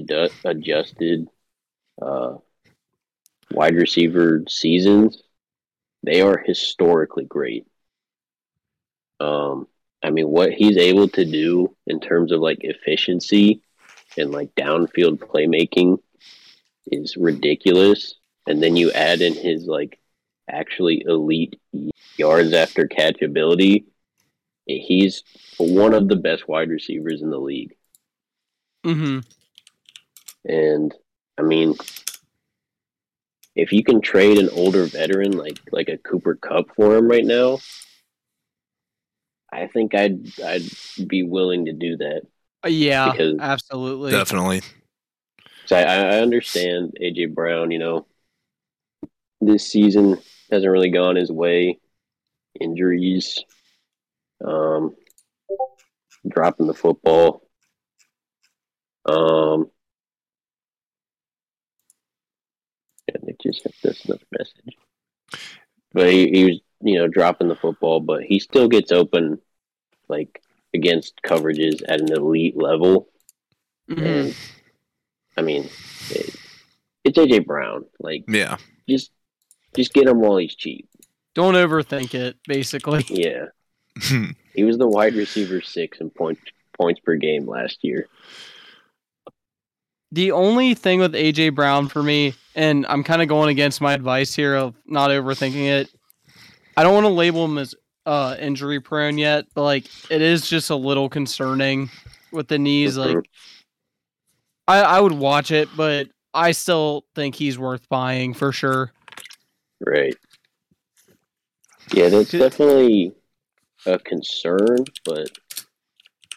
adjusted uh, wide receiver seasons, they are historically great. Um, I mean, what he's able to do in terms of like efficiency and like downfield playmaking is ridiculous. And then you add in his like actually elite yards after catch ability. He's one of the best wide receivers in the league. Mm-hmm. And I mean, if you can trade an older veteran like like a Cooper Kupp for him right now, I think I'd I'd be willing to do that. Yeah, Because- absolutely. Definitely. So I, I understand AJ Brown. You know, this season hasn't really gone his way. Injuries, um, dropping the football. Um, and it just hit this another message. But he, he was, you know, dropping the football, but he still gets open, like against coverages at an elite level. Mhm. And I mean, it, it's AJ Brown. Like, Yeah. just just get him while he's cheap. Don't overthink it. Basically, Yeah, he was the wide receiver six in point points per game last year. the only thing with AJ Brown for me, and I'm kind of going against my advice here of not overthinking it. I don't want to label him as uh, injury prone yet, but like it is just a little concerning with the knees. Like Mhm. I, I would watch it, but I still think he's worth buying for sure. Right. Yeah, that's definitely a concern, but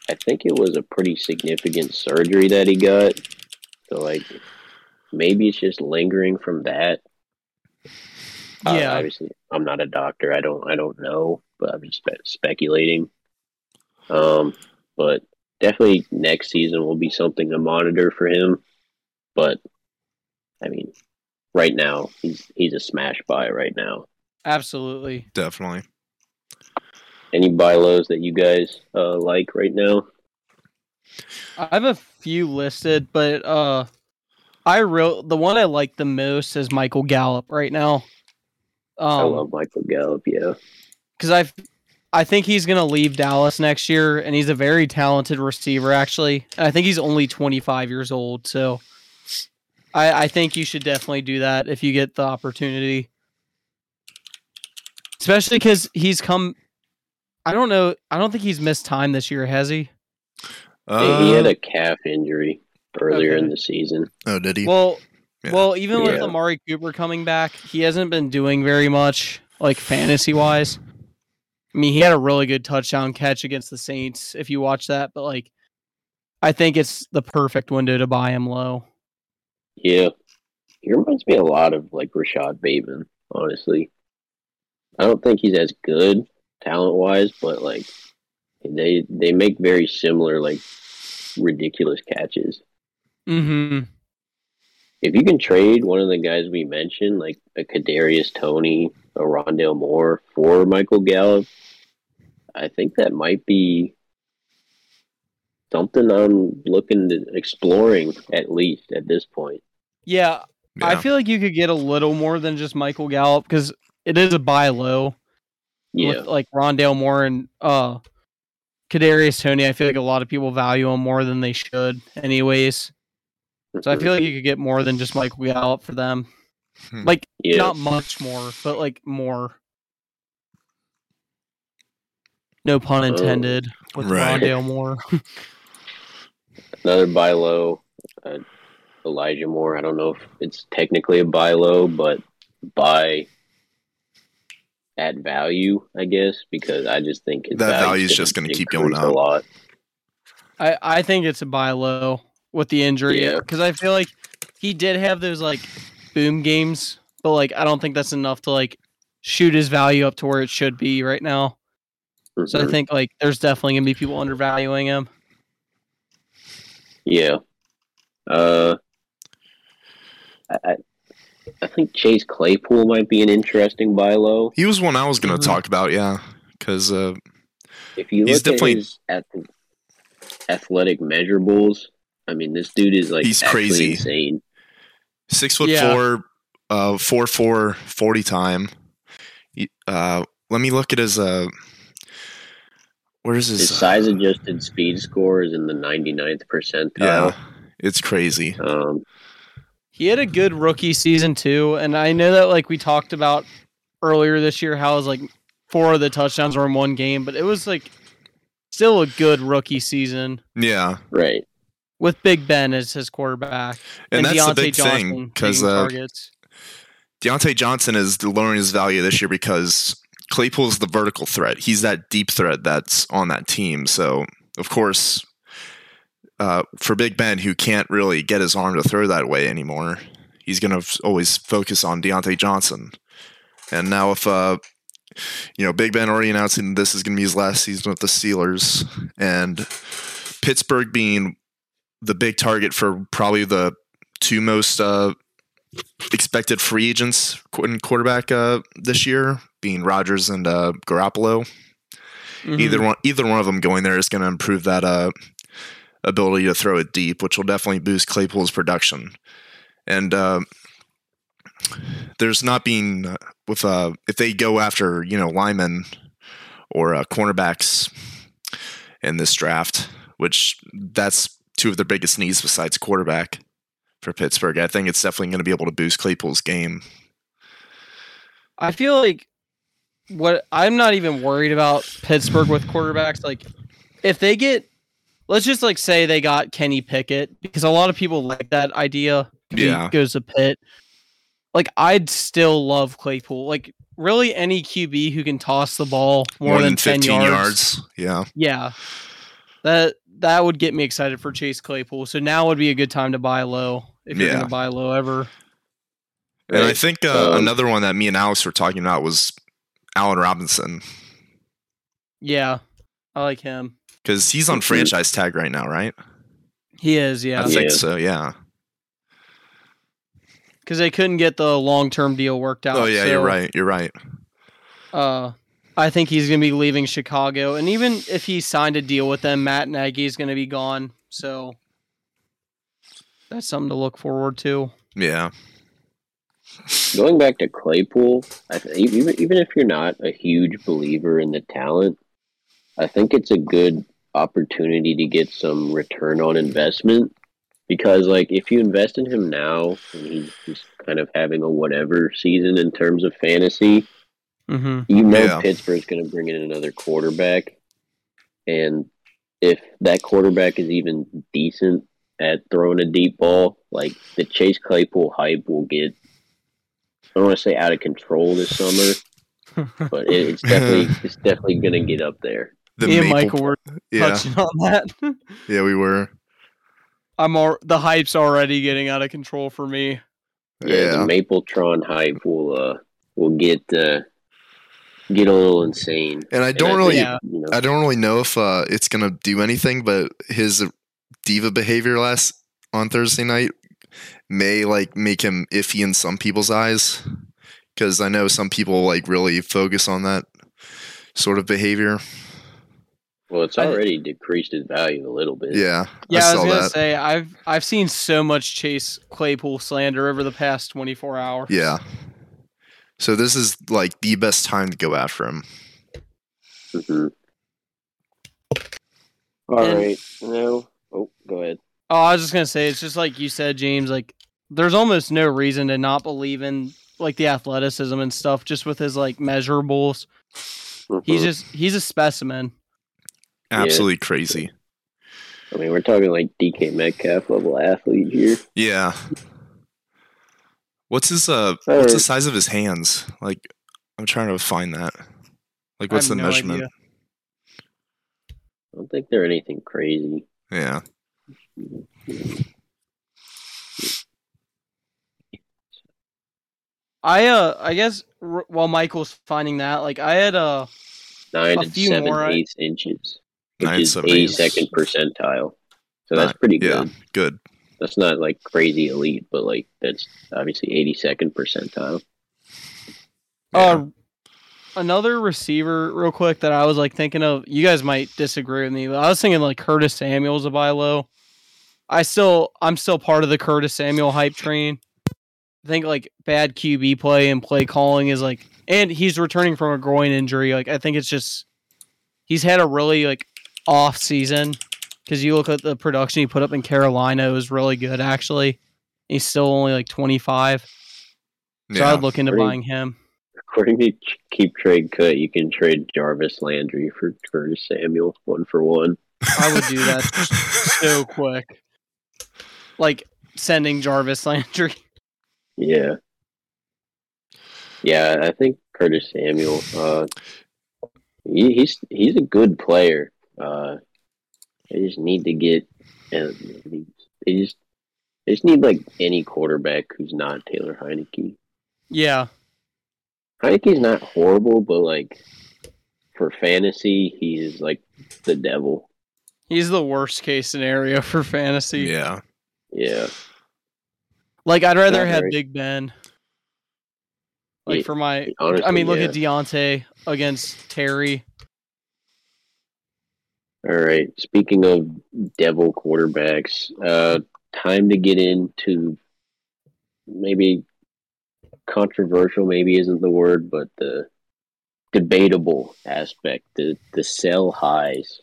I think it was a pretty significant surgery that he got. So, like, maybe it's just lingering from that. Uh, Yeah. obviously, I'm not a doctor. I don't. I don't know, but I'm just spe- speculating. Um, but definitely next season will be something to monitor for him. But I mean, right now he's he's a smash buy right now. Absolutely. Definitely. Any buy lows that you guys uh, like right now? I have a few listed, but uh I real the one I like the most is Michael Gallup right now. I Um love Michael Gallup. Yeah, cuz I I think he's going to leave Dallas next year and he's a very talented receiver actually. And I think he's only 25 years old, so I I think you should definitely do that if you get the opportunity. Especially cuz he's come I don't know, I don't think he's missed time this year, has he? Uh, he had a calf injury earlier okay. in the season. oh, did he? Well, Yeah. well, even with Amari Cooper coming back, he hasn't been doing very much, like fantasy wise. I mean, he had a really good touchdown catch against the Saints if you watch that, but like, I think it's the perfect window to buy him low. Yeah, he reminds me a lot of like Rashod Bateman. honestly. I don't think he's as good talent wise, but like they they make very similar like ridiculous catches. Mm-hmm. If you can trade one of the guys we mentioned, like a Kadarius Toney, a Rondale Moore for Michael Gallup, I think that might be something I'm looking to exploring at least at this point. Yeah, I feel like you could get a little more than just Michael Gallup because it is a buy low Yeah, with like Rondale Moore and uh Kadarius Toney. I feel like a lot of people value him more than they should, anyways. So I feel like you could get more than just Michael Gallup for them. Hmm. Like yeah. not much more, but like more. No pun Oh. intended with Right. Rondale Moore. another buy low, uh, Elijah Moore. I don't know if it's technically a buy low, but buy at value, I guess, because I just think his That value's value's just gonna keep going up a lot. I, I think it's a buy low with the injury Yeah. because I feel like he did have those like boom games, but like I don't think that's enough to like shoot his value up to where it should be right now. So I think like there's definitely gonna be people undervaluing him. yeah. Uh, I, I I think Chase Claypool might be an interesting buy low. He was one I was going to Mhm. talk about, yeah, because uh, If you He's look at definitely- his ath- athletic measurables, I mean, this dude is like He's crazy. insane. Six foot Yeah. four, uh, four four forty time. Uh, let me look at his uh, where's his, His uh, size adjusted speed score is in the 99th percentile. Yeah, it's crazy. Um, He had a good rookie season too, and I know that like we talked about earlier this year how it was like four of the touchdowns were in one game, but it was like still a good rookie season Yeah, right. With Big Ben as his quarterback and, that's the Diontae big Johnson thing because uh, targets. Diontae Johnson is lowering his value this year because Claypool's the vertical threat. He's that deep threat that's on that team. So of course, uh, for Big Ben, who can't really get his arm to throw that way anymore, he's going to always focus on Diontae Johnson. And now, if uh, you know, Big Ben already announcing this is going to be his last season with the Steelers, and Pittsburgh being the big target for probably the two most uh, expected free agents in quarterback uh, this year, being Rodgers and uh, Garoppolo. Mhm. Either one, either one of them going there is going to improve that uh, ability to throw it deep, which will definitely boost Claypool's production. And uh, there's not being with uh, if they go after you know linemen or uh, cornerbacks in this draft, which that's two of their biggest needs besides quarterback for Pittsburgh. I think it's definitely going to be able to boost Claypool's game. I feel like what I'm not even worried about Pittsburgh with quarterbacks. Like, if they get, let's just like say they got Kenny Pickett because a lot of people like that idea. if he Yeah. goes to Pitt. Like, I'd still love Claypool. Like, really, any QB who can toss the ball more, than, 10 yards, Yeah. Yeah, that that would get me excited for Chase Claypool. So now would be a good time to buy low if you're Yeah. gonna buy low ever. And I think uh, Um, another one that me and Alex were talking about was Allen Robinson Yeah, I like him. because he's on franchise tag right now, right? He is. Yeah. I think Yeah. so. Yeah. because they couldn't get the long term deal worked out. Oh yeah, you're right. You're right. Uh, I think he's going to be leaving Chicago, and even if he signed a deal with them, Matt Nagy is going to be gone. So that's something to look forward to. Yeah. Going back to Claypool, I th- even even if you're not a huge believer in the talent, I think it's a good opportunity to get some return on investment because, like, if you invest in him now and he's, he's kind of having a whatever season in terms of fantasy, Mm-hmm. you know Yeah. Pittsburgh's going to bring in another quarterback, and if that quarterback is even decent at throwing a deep ball, like the Chase Claypool hype will get. I don't want to say out of control this summer, but it, it's definitely it's definitely going to get up there. The Me and Michael were yeah, touching on that. yeah, we were. I'm all, the hype's already getting out of control for me. Yeah, Yeah, the Mapletron hype will uh will get uh, get a little insane. And I don't I really, think, Yeah. you know, I don't really know if uh, it's gonna do anything, but his diva behavior last on Thursday night may like make him iffy in some people's eyes because I know some people like really focus on that sort of behavior. well, it's I- already decreased his value a little bit. Yeah, Yeah, I I, was gonna that. say I've I've seen so much Chase Claypool slander over the past 24 hours. Yeah. So this is like the best time to go after him. Mhm. All right. And- No. Oh, go ahead. Oh, I was just gonna say it's just like you said, James. Like, there's almost no reason to not believe in like the athleticism and stuff, just with his like measurables. He's Mhm. just he's a specimen. Yeah. Absolutely crazy. I mean, we're talking like DK Metcalf level athlete here. Yeah. What's his uh what's the size of his hands? Like I'm trying to find that. Like I what's have the no measurement? idea. I don't think they're anything crazy. Yeah. I uh I guess r- while Michael's finding that, like I had uh Nine A and few seven more, I- eighths inches, which Nine, is seven, eighty eighths. second percentile. So that's Nine- pretty yeah. good. Good. That's not like crazy elite, but like that's obviously eighty second percentile. Yeah. uh another receiver real quick that I was like thinking of. You guys might disagree with me, but I was thinking like Curtis Samuel's a buy low. I still I'm still part of the Curtis Samuel hype train. I think like bad QB play and play calling is like and he's returning from a groin injury. Like I think it's just he's had a really like off season because you look at the production he put up in Carolina, it was really good actually. He's still only like 25, so yeah. I'd look into Pretty- buying him. According to Ch- Keep Trade Cut, you can trade Jarvis Landry for Curtis Samuel one for one. I would do that so quick. Like sending Jarvis Landry. Yeah. Yeah, I think Curtis Samuel. Uh, he, he's he's a good player. Uh, they just need to get. Uh, they just they just need like any quarterback who's not Taylor Heinicke. Yeah. Heinicke's not horrible, but like for fantasy, he's like the devil. He's the worst case scenario for fantasy. yeah. Yeah. Like I'd rather Not have very- Big Ben. Like Yeah, for my honestly, I mean look yeah. at Diontae against Terry. All right. Speaking of devil quarterbacks, uh, time to get into maybe controversial. Maybe isn't the word, but the debatable aspect, the the sell highs.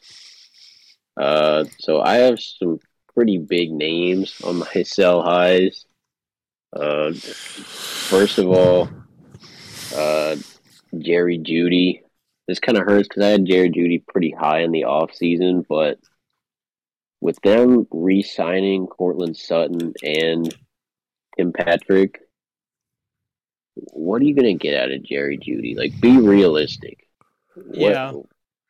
Uh, so I have some pretty big names on my sell highs. Uh, first of all, uh, Jerry Jeudy this kind of hurts because I had Jared Jeudy pretty high in the offseason, but with them re signing Courtland Sutton and Tim Patrick, what are you going to get out of Jerry Jeudy? Like, be realistic. What- Yeah.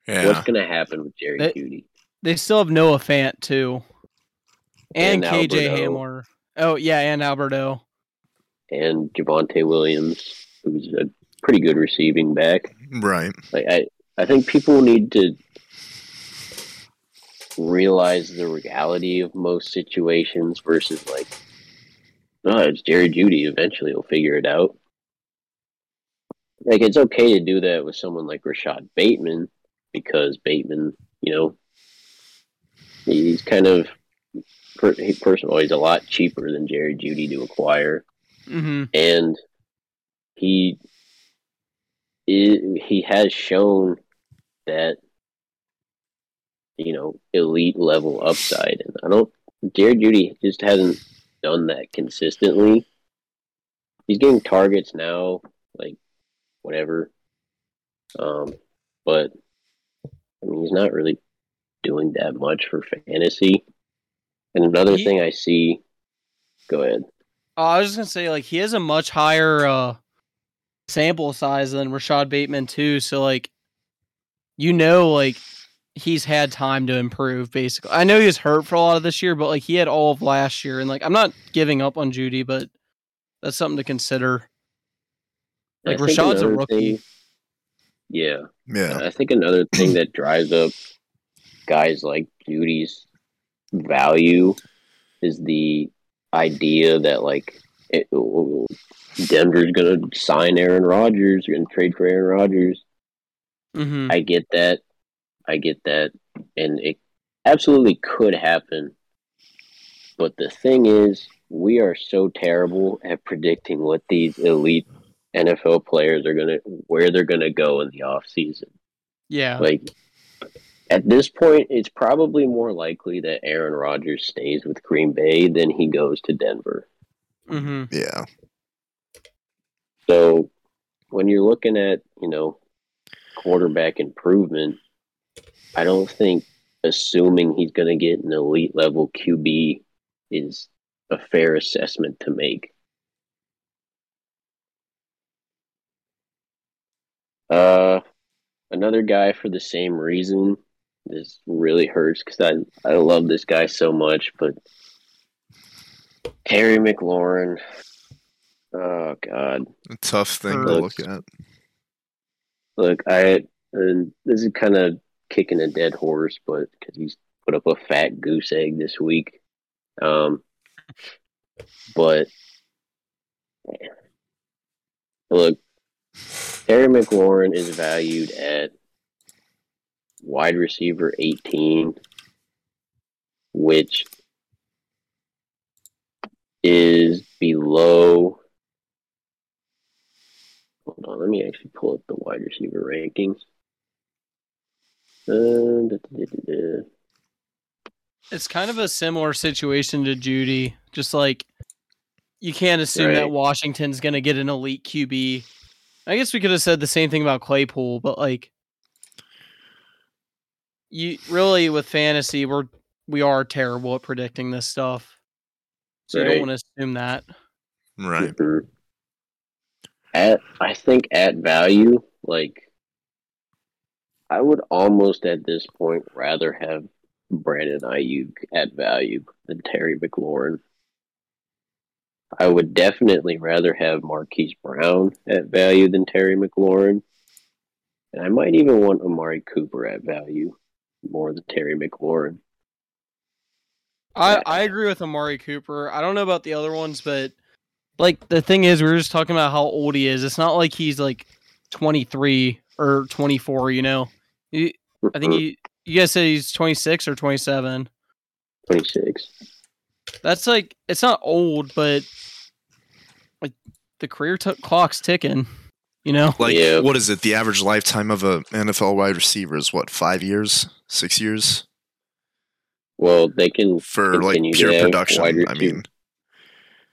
Yeah. What's going to happen with Jerry They- Jeudy? They still have Noah Fant too. And, And KJ Hamler. Oh yeah, and Alberto. And Javonte Williams, who's a pretty good receiving back. Right. Like I, I think people need to realize the reality of most situations versus like, no, it's Jerry Jeudy. Eventually, he'll figure it out. Like it's okay to do that with someone like Rashod Bateman because Bateman, you know, he's kind of per- he- first of all he's a lot cheaper than Jerry Jeudy to acquire hmm and he i he has shown that you know elite level upside. And i don't jared jeudy just hasn't done that consistently. He's getting targets now like whatever. Um but i mean he's not really doing that much for fantasy. And another He- thing i see go ahead. Oh, I was just gonna say like he has a much higher uh sample size than Rashod Bateman too. So like you know like he's had time to improve basically. I know he was hurt for a lot of this year, but like he had all of last year and like I'm not giving up on Jeudy, but that's something to consider. Like I Rashod's a rookie. thing- yeah, Yeah. I think another thing that drives up guys like Jeudy's value is the idea that like it, Denver's gonna sign Aaron Rodgers, gonna trade for Aaron Rodgers. hmm I get that, I get that, and it absolutely could happen. But the thing is, we are so terrible at predicting what these elite NFL players are gonna, where they're gonna go in the off season. Yeah. Like at this point, it's probably more likely that Aaron Rodgers stays with Green Bay than he goes to Denver. Hmm Yeah. So when you're looking at, you know, quarterback improvement, I don't think assuming he's going to get an elite level QB is a fair assessment to make. Uh, another guy for the same reason. This really hurts because I I love this guy so much, but Terry McLaurin. Oh God. A tough thing to look at. Look, I and this is kind of kicking a dead horse, but because he's put up a fat goose egg this week, um, but look, Terry McLaurin is valued at wide receiver eighteen, which is below Hold on, let me actually pull up the wide receiver rankings. Uh, da, da, da. It's kind of a similar situation to Jeudy. Just like you can't assume that Right. Washington's going to get an elite QB. I guess we could have said the same thing about Claypool, but like you really with fantasy, we're we are terrible at predicting this stuff. So you don't want to assume that. Right. Mhm. At I think at value, like I would almost at this point rather have Brandon Aiyuk at value than Terry McLaurin. I would definitely rather have Marquise Brown at value than Terry McLaurin. And I might even want Amari Cooper at value more than Terry McLaurin. I, I agree with Amari Cooper. I don't know about the other ones, but like the thing is, we are just talking about how old he is. It's not like he's like 23 or 24. You know, He- I think you you guys said he's 26 or 27. 26. That's like it's not old, but like the career t- clock's ticking. You know, Like, Yeah. what is it? The average lifetime of a NFL wide receiver is what? Five years? Six years? Well, they can For like Continue pure production. wide I mean,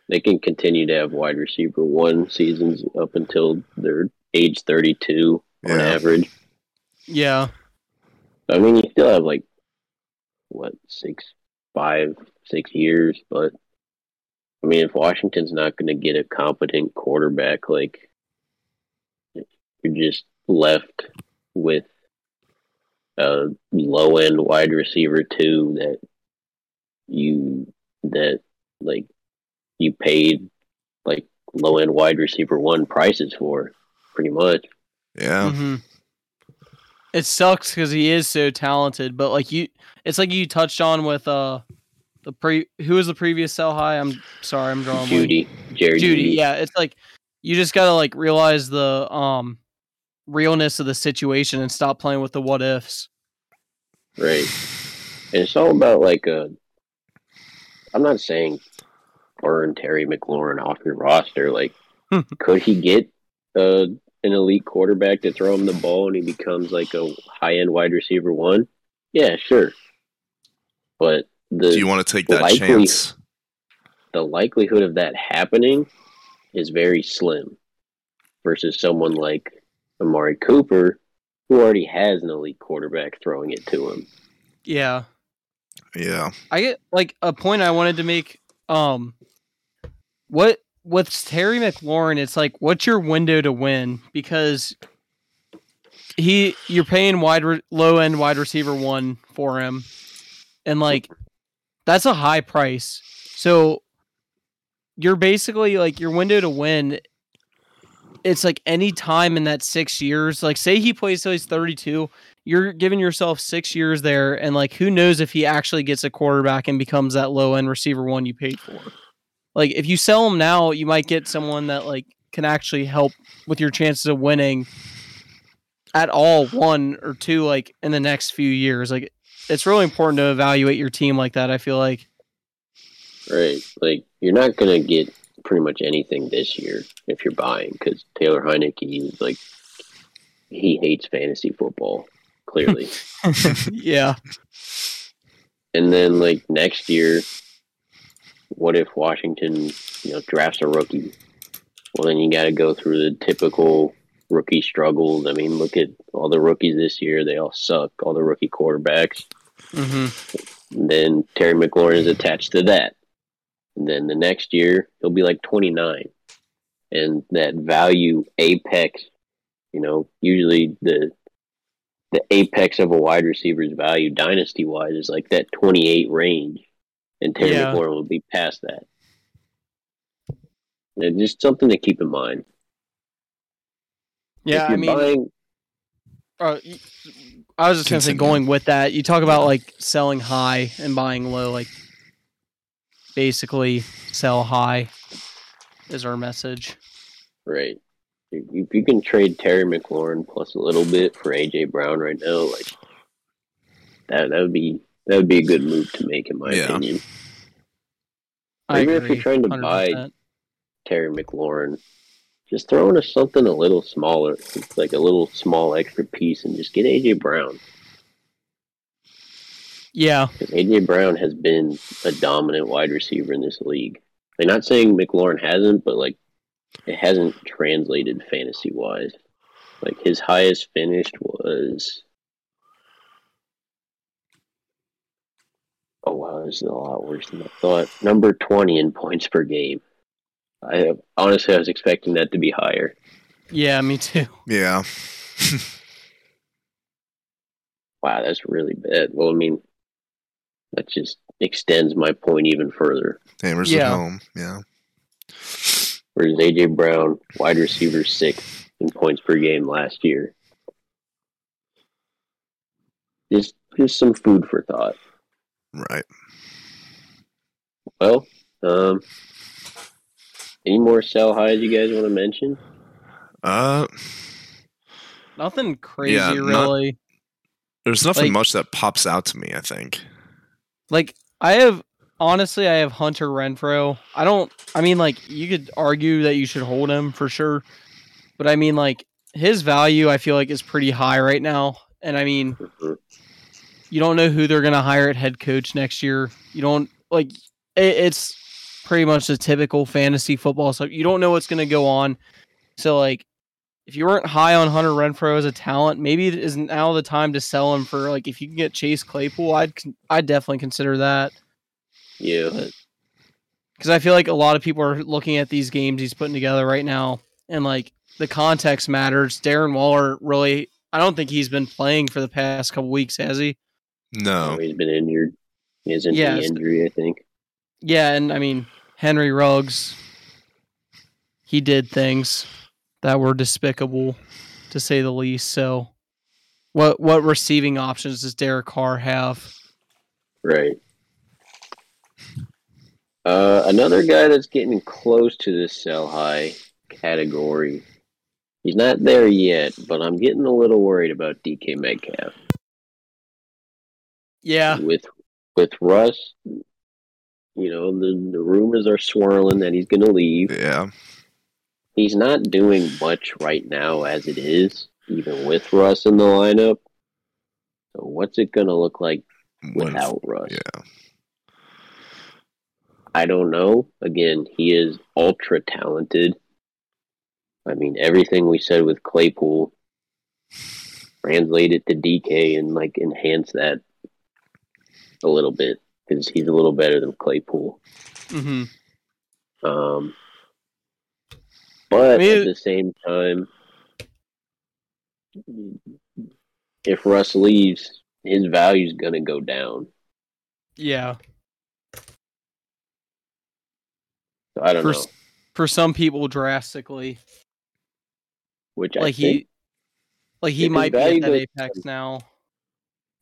they can continue to have wide receiver one seasons up until they're age 32 on Yeah. average. yeah, I mean, you still have like what six, five, six years, but I mean, if Washington's not going to get a competent quarterback, like you're just left with a low end wide receiver too that you that like you paid like low end wide receiver one prices for pretty much. yeah. hmm it sucks because he is so talented. But like you, it's like you touched on with uh the pre who was the previous sell high. I'm sorry, I'm drawing. Jeudy, Jerry Jeudy, Jeudy, yeah, it's like you just gotta like realize the um realness of the situation and stop playing with the what ifs. Right. And it's all about like uh I'm not saying burn Terry McLaurin off your roster. Like could he get uh an elite quarterback to throw him the ball and he becomes like a high end wide receiver one? Yeah, sure. But the Do you want to take that likely- chance? the likelihood of that happening is very slim versus someone like Amari Cooper who already has an elite quarterback throwing it to him. Yeah. Yeah. I get like a point I wanted to make. Um, what with Terry McLaurin? It's like, what's your window to win? Because he, you're paying wide, re- low end wide receiver one for him, and like that's a high price. So you're basically like your window to win it's like any time in that six years, like say he plays till he's 32, you're giving yourself six years there, and like who knows if he actually gets a quarterback and becomes that low end receiver one you paid for. Like if you sell him now, you might get someone that like can actually help with your chances of winning at all one or two like in the next few years. Like it's really important to evaluate your team like that. I feel like. Right. Like you're not gonna get pretty much anything this year if you're buying because Taylor Heinicke is like he hates fantasy football clearly, yeah. and then like next year, what if Washington you know drafts a rookie? Well, then you got to go through the typical rookie struggles. I mean, look at all the rookies this year; they all suck. All the rookie quarterbacks. hmm And then Terry McLaurin is attached to that. And then the next year, he'll be like 29. And that value apex, you know, usually the the apex of a wide receiver's value dynasty wise is like that 28 range. And Terry Yeah. McLaurin will be past that. And just something to keep in mind. Yeah, I mean, buying, uh, y- I was just gonna say, going with that, you talk about like selling high and buying low. Like, basically, sell high is our message. right? If if you can trade Terry McLaurin plus a little bit for AJ Brown right now, like that, that would be that would be a good move to make, in my Yeah. opinion. I Even if you're trying to buy 100%. Terry McLaurin, just throw in a something a little smaller, like a little small extra piece, and just get AJ Brown. Yeah, AJ Brown has been a dominant wide receiver in this league. I'm not saying McLaurin hasn't, but like it hasn't translated fantasy wise. Like his highest finished was Oh wow, this is a lot worse than I thought. Number twenty in points per game. I have, honestly I was expecting that to be higher. yeah, me too. Yeah. Wow, that's really bad. Well, I mean, that just extends my point even further. Hammers Yeah. at home. Yeah. Whereas AJ Brown, wide receiver sixth in points per game last year. Just just some food for thought. Right. Well, um any more sell highs you guys want to mention? Uh, Nothing crazy, Yeah, not- really. there's nothing Like- much that pops out to me. I think. Like I have honestly, I have Hunter Renfrow. I don't. I mean, like you could argue that you should hold him for sure, but I mean, like his value, I feel like is pretty high right now. And I mean, you don't know who they're gonna hire at head coach next year. You don't like it, it's pretty much the typical fantasy football stuff. You don't know what's gonna go on. So like, if you weren't high on Hunter Renfrow as a talent, maybe it is now the time to sell him for like if you can get Chase Claypool, I'd I'd definitely consider that Yeah. because I feel like a lot of people are looking at these games he's putting together right now, and like the context matters. Darren Waller really, I don't think he's been playing for the past couple weeks, has he? No. He's been injured. He has an Yeah, injury, I think. Yeah, and I mean Henry Ruggs, he did things that were despicable, to say the least. So, what what receiving options does Derek Carr have? Right. Uh, another guy that's getting close to this sell high category. He's not there yet, but I'm getting a little worried about DK Metcalf. Yeah, With with Russ, you know, the, the rumors are swirling that he's going to leave. Yeah. He's not doing much right now as it is, even with Russ in the lineup. So what's it going to look like When- without Russ? yeah. I don't know. Again, he is ultra talented. I mean, everything we said with Claypool, translate it to DK and like enhance that a little bit because he's a little better than Claypool. hmm Um, but I mean, at the same time, if Russ leaves, his value's gonna go down. yeah. So I don't For know. For some people, drastically. which I like think he, like he might be at that apex now.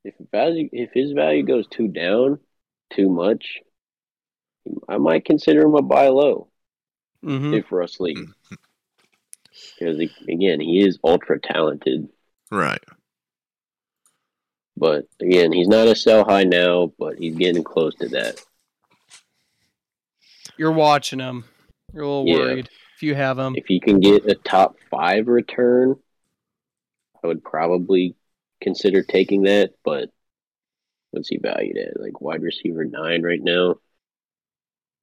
if value if his value goes too down too much, I might consider him a buy low hmm if Russ leaves. Because again, he is ultra talented, Right. but again, he's not a sell high now, but he's getting close to that. You're watching him. You're a little Yeah. worried if you have him. If he can get a top five return, I would probably consider taking that. But what's he valued at? Like wide receiver nine right now,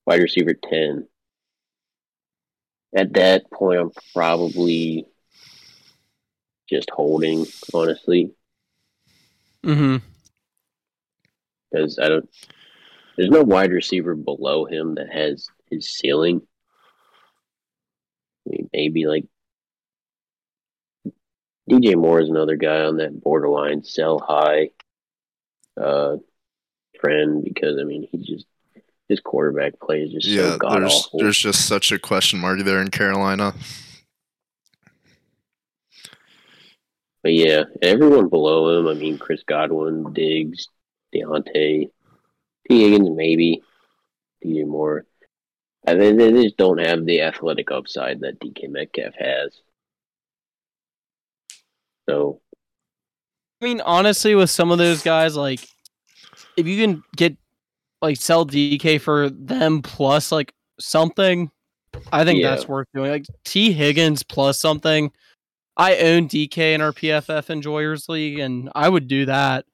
wide receiver ten. At that point, I'm probably just holding, honestly, Mm-hmm. because I don't. There's no wide receiver below him that has his ceiling. I mean, maybe like DJ Moore is another guy on that borderline sell high uh trend because I mean he just his quarterback play is just yeah, so god there's awful. there's just such a question mark there in Carolina. But yeah, everyone below him, I mean Chris Godwin, Diggs, Diontae, Tee Higgins, maybe DJ Moore. I mean, they just don't have the athletic upside that DK Metcalf has. So I mean, honestly, with some of those guys, like if you can get like sell DK for them plus like something, I think Yeah. that's worth doing. Like Tee Higgins plus something. I own DK in our PFF Enjoyers League, and I would do that.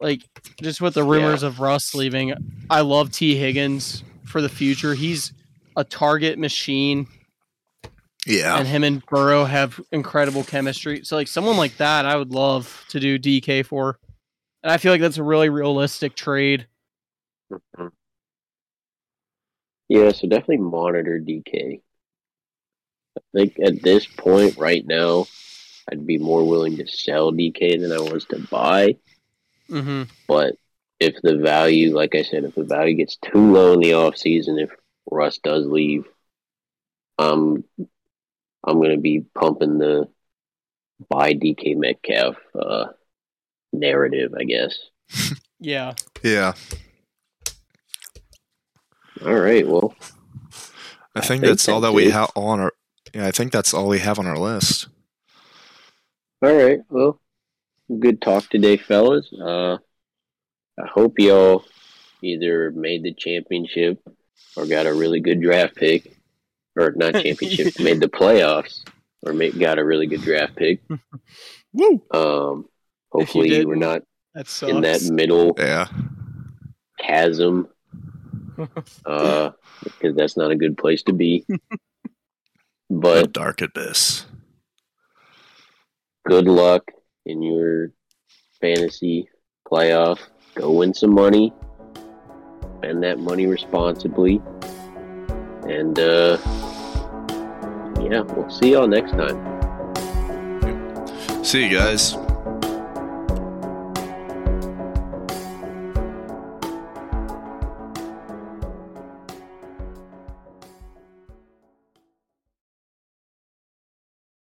Like just with the rumors of Russ leaving, I love Tee Higgins for the future. He's a target machine Yeah. and him and Burrow have incredible chemistry. So like someone like that, I would love to do DK for, and I feel like that's a really realistic trade. yeah, so definitely monitor DK. I think at this point right now, I'd be more willing to sell DK than I was to buy. Mm-hmm. But if the value, like I said, if the value gets too low in the off season, if Russ does leave, um, I'm gonna be pumping the buy DK Metcalf uh, narrative, I guess. Yeah, Yeah. All right, well, I I think think that's all that's that we have on our Yeah, I think that's all we have on our list. all right, well, good talk today, fellas. Uh, I hope y'all either made the championship or got a really good draft pick, or not championship, made the playoffs or made, got a really good draft pick. woo. Um, hopefully didn't, we're not That sucks. in that middle Yeah. chasm, uh, because that's not a good place to be. The But dark abyss. good luck in your fantasy playoff. Go win some money. Spend that money responsibly. And uh yeah, we'll see y'all next time. See you guys.